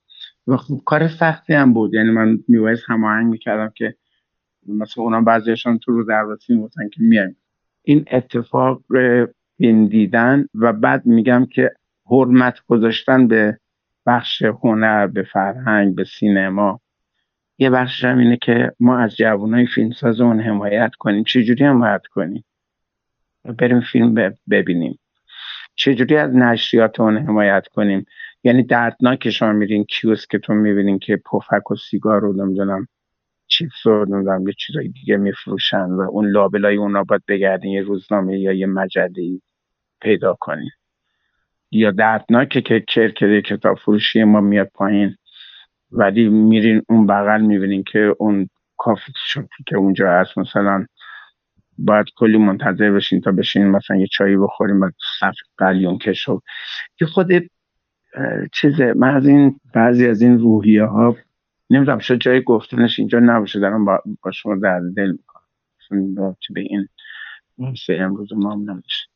و خب کار سختی هم بود. یعنی من میبایست هماهنگ می‌کردم که مثلا اونا بعضیشان تو رو درواسی می‌گفتن که میایم. این اتفاق فیلم دیدن و بعد میگم که حرمت گذاشتن به بخش هنر به فرهنگ به سینما. یه بخش هم اینه که ما از جوانای فیلمساز اون حمایت کنیم. چجوری حمایت کنیم؟ بریم فیلم ببینیم. چجوری از نشریات اون حمایت کنیم؟ یعنی دردناک شما میرین. کیوس که تو می‌بینین که پفک و سیگار رو نمی‌دونم چیپس رو نمی‌دونم یه چیزای دیگه میفروشن و اون لابلای اونا باید بگردین یه روزنامه یا یه مجله پیدا کنین. یا دردناکه که کرکره کتاب فروشی ما میاد پایین. ولی میرین اون بغل می‌بینین که اون کافی شوپی که اونجا هست مثلا باید کلی منتظر بشین تا بشین مثلا یه چایی بخوریم و صف قلیون کشو. که خود چیزه من از این بعضی از این روحیه ها نمی‌دونم شد جای گفتنش اینجا نباشه دارم با, با شما درد دل می‌کنم. به این امروز ما هم نمیشه.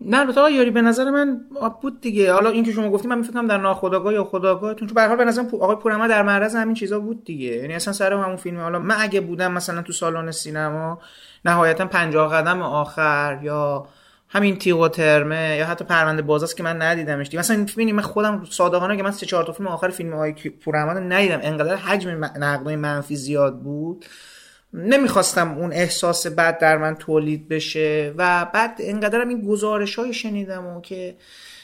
نه البته آقا یاری به نظر من بود دیگه. حالا این که شما گفتیم من میفکرم در ناخودآگاه یا خودآگاهتون تو به حال به نظرم آقای پورما در معرض همین چیزا بود دیگه. یعنی اصلا سر همون فیلم حالا من اگه بودم مثلا تو سالن سینما نهایتا 50 قدم آخر یا همین تیغ ترمه یا حتی پرونده بازاست که من ندیدمش. دیگه مثلا می‌بینی من خودم صادقانه که من سه چهار تا فیلم آخر فیلم های پورما ندیدم. انقدر حجم نقدای منفی زیاد بود. نمی‌خواستم اون احساس بد در من تولید بشه و بعد انقدرم این گزارش های شنیدم و که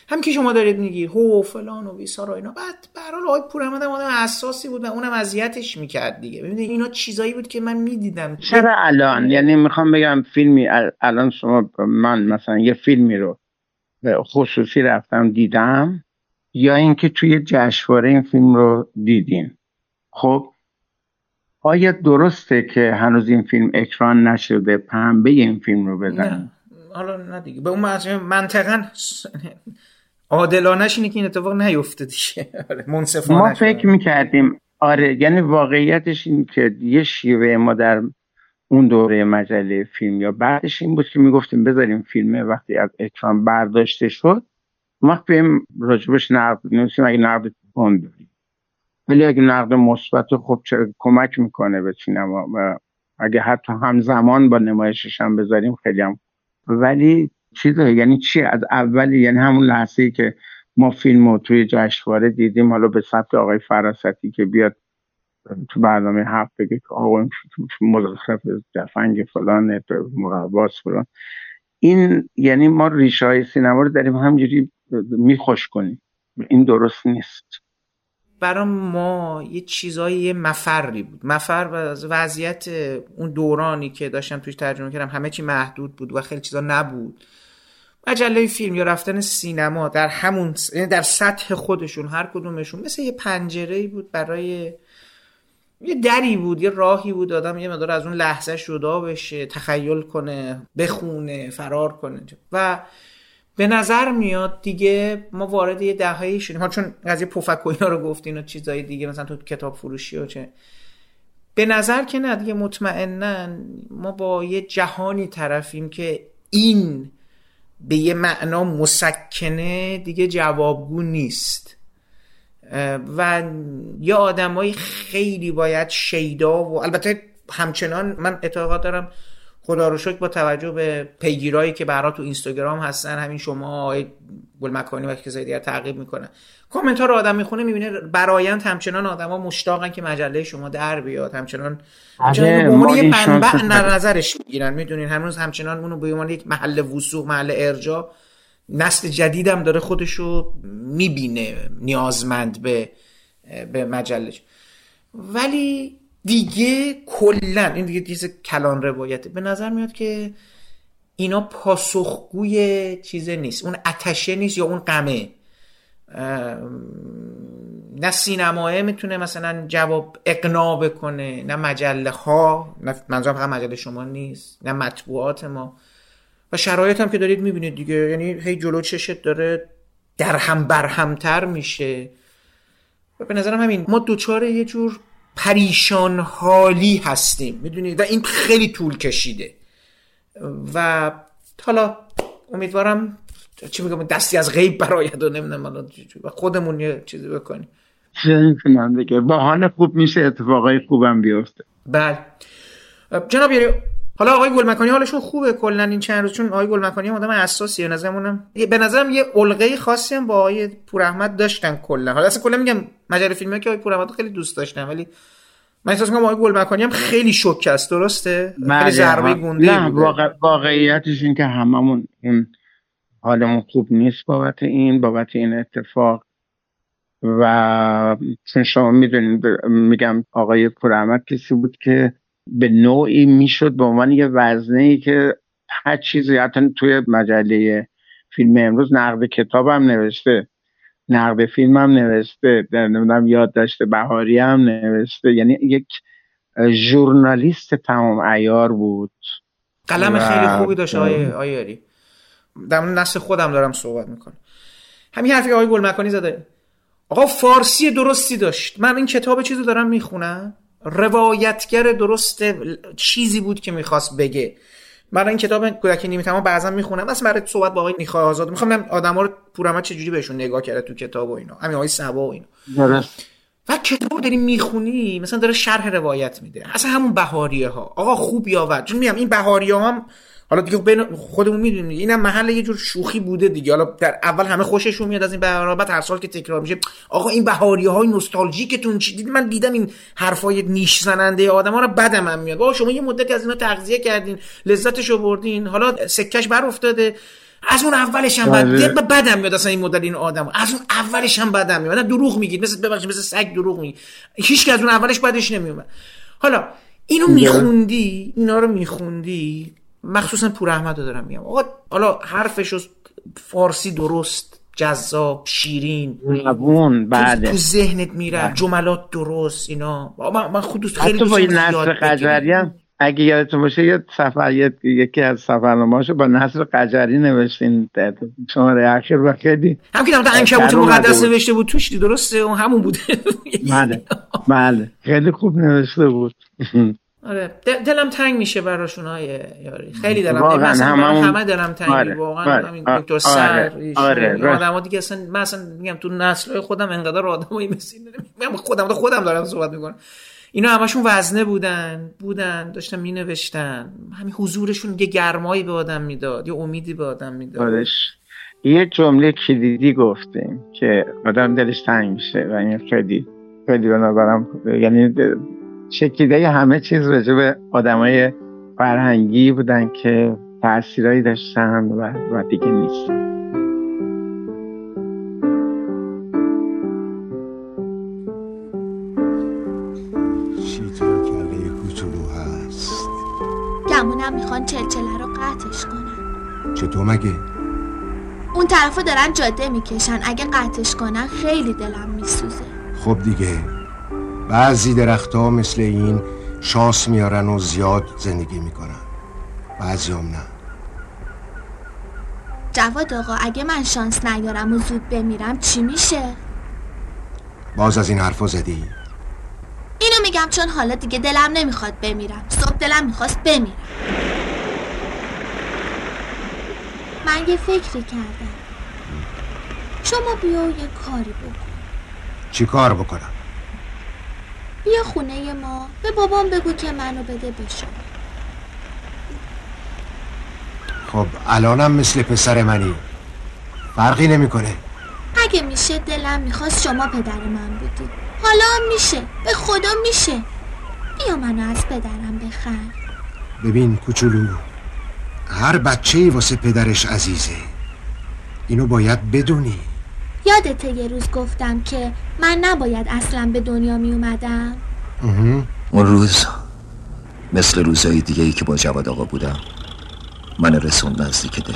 هم که شما دارید میگی هو فلان و بیسار و اینا. بعد برحال آقای پور احمد آدم اساسی بود و اونم اذیتش می‌کرد دیگه. ببینید اینا چیزایی بود که من می‌دیدم. چرا الان؟ یعنی می‌خوام بگم فیلمی الان شما من مثلا یه فیلمی رو خصوصی رفتم دیدم یا اینکه توی جشنواره این فیلم رو دیدین. خب آیا درسته که هنوز این فیلم اکران نشده؟ پنبه این فیلم رو بزن حالا نه دیگه. به اون منطقا عادلانش اینه که این اتفاق نیفته دیگه. آره، ما فکر می‌کردیم آره یعنی واقعیتش این که یه شیوه ما در اون دوره مجله فیلم یا بعدش این بود که می‌گفتیم بذاریم فیلمه وقتی از اکران برداشته شد وقت بیم راجبش نقد نویسیم اگه نقد کن ولی اگه نقد مثبت خب چه کمک می‌کنه به سینما و اگه حتی همزمان با نمایشش هم بذاریم خیلی هم ولی چیزه یعنی چی؟ از اولی یعنی همون لحظه ای که ما فیلم رو توی جشنواره دیدیم حالا به سبت آقای فراستی که بیاد تو هفت بگه که آقا مزخرف جفنگ فلان مقواس فلان. این یعنی ما ریشه های سینما رو داریم همجوری میخوش کنیم. این درست نیست. برای ما یه چیزایی یه مفری بود. مفر و وضعیت اون دورانی که داشتم توش ترجمه کردم همه چی محدود بود و خیلی چیزا نبود. مجله فیلم یا رفتن سینما در همون یعنی در سطح خودشون هر کدومشون مثل یه پنجره بود برای یه دری بود یه راهی بود آدم یه مدار از اون لحظه جدا بشه تخیل کنه بخونه فرار کنه. و به نظر میاد دیگه ما وارد یه دههایی شدیم. ها چون قضیه پفک و اینا رو گفتین و چیزای دیگه مثلا تو کتاب فروشی و چه. به نظر که نه دیگه مطمئنا ما با یه جهانی طرفیم که این به یه معنا مسکنه دیگه جوابگو نیست. و یه آدمایی خیلی باید شیدا و البته همچنان من اعتقاد دارم خدا رو شکر با توجه به پیگیرایی که برا تو اینستاگرام هستن همین شما آقای گل مکانی و کسای دیگر تعقیب می‌کنن. کامنت ها رو آدم می‌خونه می‌بینه برایند همچنان آدما مشتاقن که مجله شما در بیاد. همچنان همچنان یه منبع نظرش می‌گیرن می‌دونین. هنوز همچنان اونو به عنوان یک محل وسوق محل ارجا نسل جدیدم داره خودشو می‌بینه نیازمند به به مجلش ولی دیگه کلا این دیگه چیز کلان روایته. به نظر میاد که اینا پاسخگوی چیز نیست. اون اتشه نیست یا اون غمه. نه سینماه می‌تونه مثلا جواب اقناع بکنه نه مجله ها نه منظورم فقط مجله شما نیست نه مطبوعات ما. و شرایط هم که دارید می‌بینید دیگه. یعنی هی جلو چشت داره در هم برهمتر میشه. و به نظرم همین. ما دوچار یه جور پریشان حالی هستیم. می‌دونید و این خیلی طول کشیده. و حالا امیدوارم چی بگم دستی از غیب برایت و نمی‌دونم و خودمون یه چیزی بکنیم. نمی‌تونم دیگه بهانه خوب میشه اتفاقای خوبم بیفته. بله. جناب یاری حالا آقای گلمکانی حالشون خوبه. کلا این چند روز چون آقای گلمکانی هم آدم حساسیه نظرمونم به نظرم یه القه خاصی هم با آقای پوراحمد داشتن کلا. حالا اصلا کلا میگم مجله فیلمی که آقای پوراحمد خیلی دوست داشتن ولی من احساس می‌کنم آقای گلمکانی هم خیلی شوک است. درسته؟ خیلی بله، ضربه گنده نه واقع... واقعیتش این که هممون این حالمون خوب نیست بابت این بابت این اتفاق. و چون شما می‌دونید میگم آقای پوراحمد کسی بود که به نوعی می‌شد به عنوان یه وزنه ای که هر چیزی حتی توی مجله فیلم امروز نقد کتابم نوشته نقد فیلم هم نوشته نمی‌دونم یاد داشته بهاری هم نوشته. یعنی یک ژورنالیست تمام ایار بود. قلم خیلی خوبی داشت آیه آیاری در نسل خودم دارم صحبت می‌کنم. همین حرفی آقای گلمکانی زده. آقا فارسی درستی داشت. من این کتاب چیزو دارم می‌خونم. روایتگر درست چیزی بود که می‌خواست بگه. من این کتاب کودکی نیمه تمام بعضا می‌خونم. مثلا برای صحبت با آقای نیخا آزاد می‌خوام ببینم آدما رو پورما چجوری بهشون نگاه کرده تو کتاب و اینا. همین آقای سبا و اینا. و کتاب داری می‌خونی مثلا داره شرح روایت میده. اصلا همون بهاریه ها آقا خوب یاور چون میگم این بهاریه هم حالا دیگه بین خودمون می‌دونیم اینم محل یه جور شوخی بوده دیگه. حالا در اول همه خوششون میاد از این بعد هر سال که تکرار میشه آقا این بهاری های نوستالژیکتون چی؟ دید من دیدم این حرفای نیش زننده آدما رو بدم هم میاد. آقا شما یه مدت از اینا تغذیه کردین لذتش بردین. حالا سکش بر افتاده. از اون اولش هم بد بدم میاد اصلا این مدل این آدم از اون اولش هم بدم میاد. دروغ میگید. مثل ببخشید مثل سگ دروغ میگید. هیچ از اون اولش بدش نمیومد. حالا اینو میخوندی اینا رو میخوندی مخصوصا پور احمد رو دارم میگم. آقا حالا حرفش فارسی درست جذاب شیرین. زبون بله تو ذهنت میره. جملات درست اینا. من, من خود خیلی حتی با نصر قجری هم اگه یادتون باشه یه سفر یکی از سفرنامه‌هاشو با نصر قجری نوشتین. شماره اخیر و خیلی هم که در عنکبوت مقدس نوشته بود. توش درسته؟ اون همون بوده. بله. بله. خیلی خوب نوشته بود. آره دلم تنگ میشه براشون های یاری خیلی دلم واقعا همه, همه دلم تنگ آره. واقعا آره. دکتر سر آره. آره. آدم دیگه اصلا من اصلا میگم تو نسل خودم انقدر آدمایی مثل من خودم خودم دارم صحبت می‌کنم اینا همشون وزنه بودن بودن داشتن می نوشتن همین حضورشون یه گرمایی به آدم می‌داد یه امیدی به آدم می‌داد یه جمله کلیدی گفتیم که آدم دلش تنگ میشه و این خیلی خیلی به نظرم یعنی شکیده همه چیز راجع به آدمای فرهنگی بودن که تاثیرایی داشتن و, و دیگه نیست. گمونم می‌خوان چلچله رو قطعش کنن. چطور مگه؟ اون طرفو دارن جاده می‌کشن. اگه قطعش کنن خیلی دلم میسوزه. خب دیگه. بعضی درختها مثل این شانس میارن و زیاد زندگی می‌کنن. بعضی هم نه. جواد آقا اگه من شانس نیارم و زود بمیرم چی میشه؟ باز از این حرفا زدی؟ اینو میگم چون حالا دیگه دلم نمی‌خواد بمیرم. صبح دلم می‌خواست بمیرم. من یه فکری کردم. شما بیا و یه کاری بکن. چی کار بکنم؟ بیا خونه ما. به بابام بگو که منو بده به شما خب الانم مثل پسر منی. فرقی نمی‌کنه. اگه میشه دلم می‌خواست شما پدر من بودی. حالا میشه. به خدا میشه. بیا منو از پدرم بخر. ببین کوچولو هر بچه ای واسه پدرش عزیزه. اینو باید بدونی. یادته یه روز گفتم که من نباید اصلا به دنیا می اومدم؟ اون روز مثل روزهای دیگه ای که با جواد آقا بودم من رسوند نزدیک ده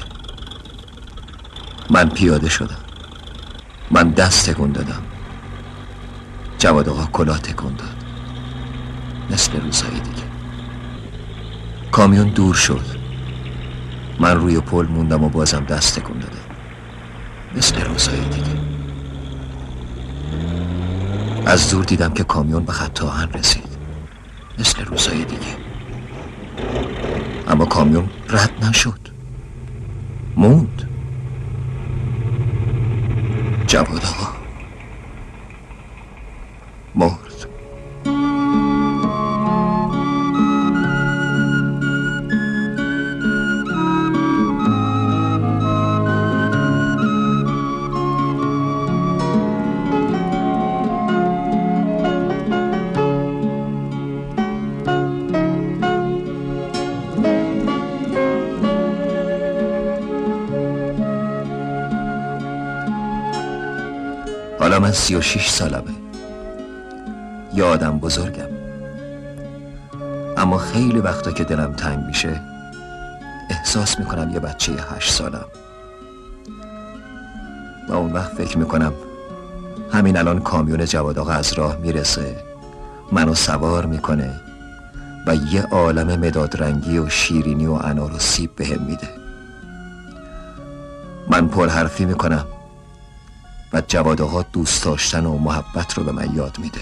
من پیاده شدم. من دست تکون دادم. جواد آقا کلاه تکون داد. مثل روزهای دیگه. کامیون دور شد. من روی پل موندم و بازم دست تکون دادم مثل روزهای دیگه. از دور دیدم که کامیون به خط آهن رسید. مثل روزهای دیگه. اما کامیون رد نشد. موند. جواد آقا. مرد حالا من سی و شیش سالمه. یه آدم بزرگم. اما خیلی وقتا که دلم تنگ میشه احساس می‌کنم یه بچه هشت سالم. و اون وقت فکر می‌کنم همین الان کامیون جواد آقا از راه می‌رسه. منو سوار می‌کنه و یه عالم مداد رنگی و شیرینی و انار و سیب بهم میده. من پر حرفی می‌کنم. و جواد آقا دوست داشتن و محبت رو به من یاد میده.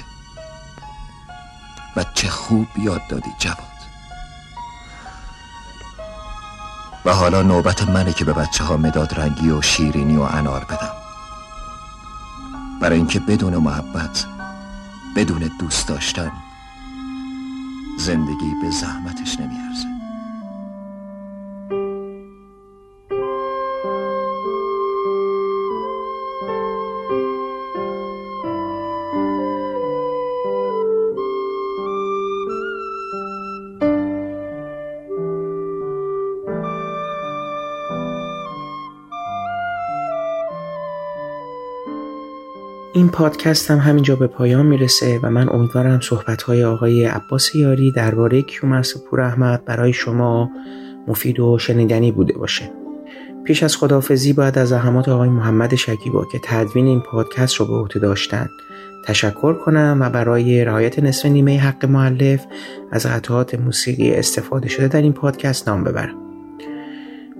و چه خوب یاد دادی جواد. و حالا نوبت منه که به بچه ها مداد رنگی و شیرینی و انار بدم. برای اینکه بدون محبت بدون دوست داشتن زندگی به زحمتش نمیارزه. این پادکست هم همینجا به پایان می‌رسه و من امیدوارم صحبتهای آقای عباس یاری درباره کیومرس پور احمد برای شما مفید و شنیدنی بوده باشه. پیش از خداحافظی باید از زحمات آقای محمد شکیبا که تدوین این پادکست رو به عهده داشتن تشکر کنم و برای رعایت نصف نیمه حق معلف از قطعات موسیقی استفاده شده در این پادکست نام ببرم.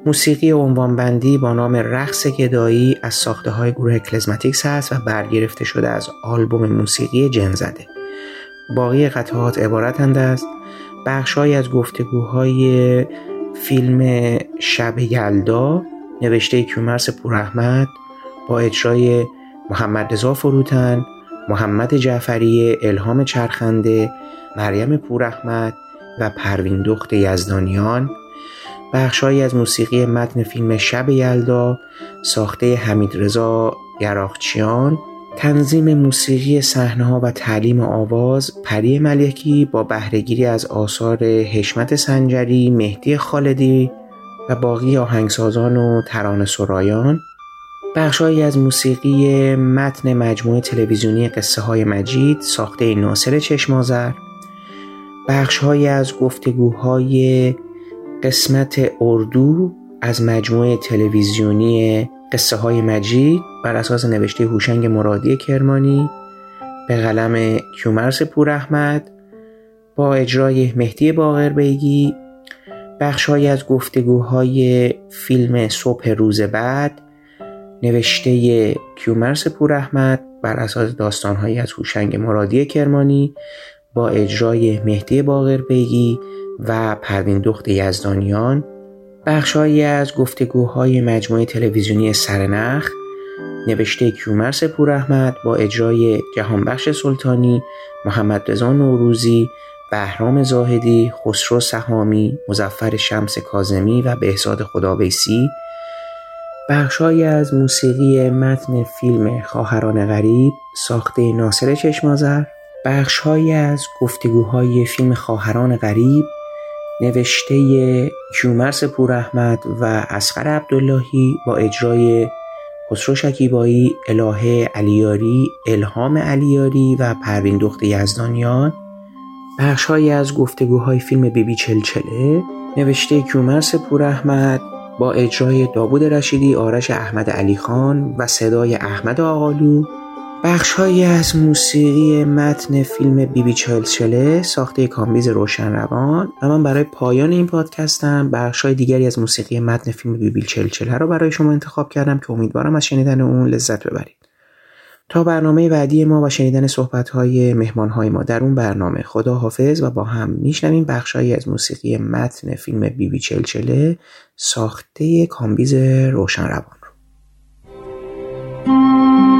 موسیقی عنوانبندی با نام رقص گدایی از ساخته های گروه کلزماتیکس هست و برگرفته شده از آلبوم موسیقی جن زده. باقی قطعات عبارتند از بخشهایی از گفتگوهای فیلم شب یلدا نوشته کیومرس پوراحمد با اجرای محمد رضا فروتن محمد جعفری الهام چرخنده مریم پوراحمد و پروین دخت یزدانیان. بخشهایی از موسیقی متن فیلم شب یلدا ساخته حمید رضا گراخچیان تنظیم موسیقی صحنه‌ها و تعلیم آواز پری ملکی با بهرهگیری از آثار حشمت سنجری مهدی خالدی و باقی آهنگسازان و ترانه سرایان. بخشهایی از موسیقی متن مجموعه تلویزیونی قصه های مجید ساخته ناصر چشمازر بخشهایی از گفتگوهای قسمت اردو از مجموعه تلویزیونی قصه های مجید بر اساس نوشته هوشنگ مرادی کرمانی به قلم کیومرس پور احمد با اجرای مهدی باقر بیگی بخشهایی از گفتگوهای فیلم صبح روز بعد نوشته کیومرس پور احمد بر اساس داستانهایی از هوشنگ مرادی کرمانی با اجرای مهدی باقر بیگی و پروین دخت یزدانیان بخشهایی از گفتگوهای مجموعه تلویزیونی سرنخ نوشته کیومرس پور احمد با اجرای جهانبخش سلطانی محمد رضا نوروزی بهرام زاهدی خسرو سهامی مزفر شمس کازمی و بهزاد خدابیسی. بخشهایی از موسیقی متن فیلم خواهران غریب ساخته ناصر چشمازر بخشهایی از گفتگوهای فیلم خواهران غریب نوشته کیومرس پور احمد و اسقر عبداللهی با اجرای خسرو شکیبایی، الهه علیاری، الهام علیاری و پروین دخت یزدانیان. بخشهایی از گفتگوهای فیلم بیبی چلچله نوشته کیومرس پور احمد با اجرای داوود رشیدی، آرش احمد علی خان و صدای احمد آقالو. بخشهایی از موسیقی متن فیلم بیبی چلچله ساخته کامبیز روشن روان و من برای پایان این پادکستم بخشهای دیگری از موسیقی متن فیلم بیبی چلچله رو برای شما انتخاب کردم که امیدوارم از شنیدن اون لذت ببرید تا برنامه بعدی ما و شنیدن صحبت‌های مهمانهای ما در اون برنامه خدا حافظ و با هم میشنویم بخشهایی از موسیقی متن فیلم بیبی چلچله ساخته کامبیز روشن روان Bye.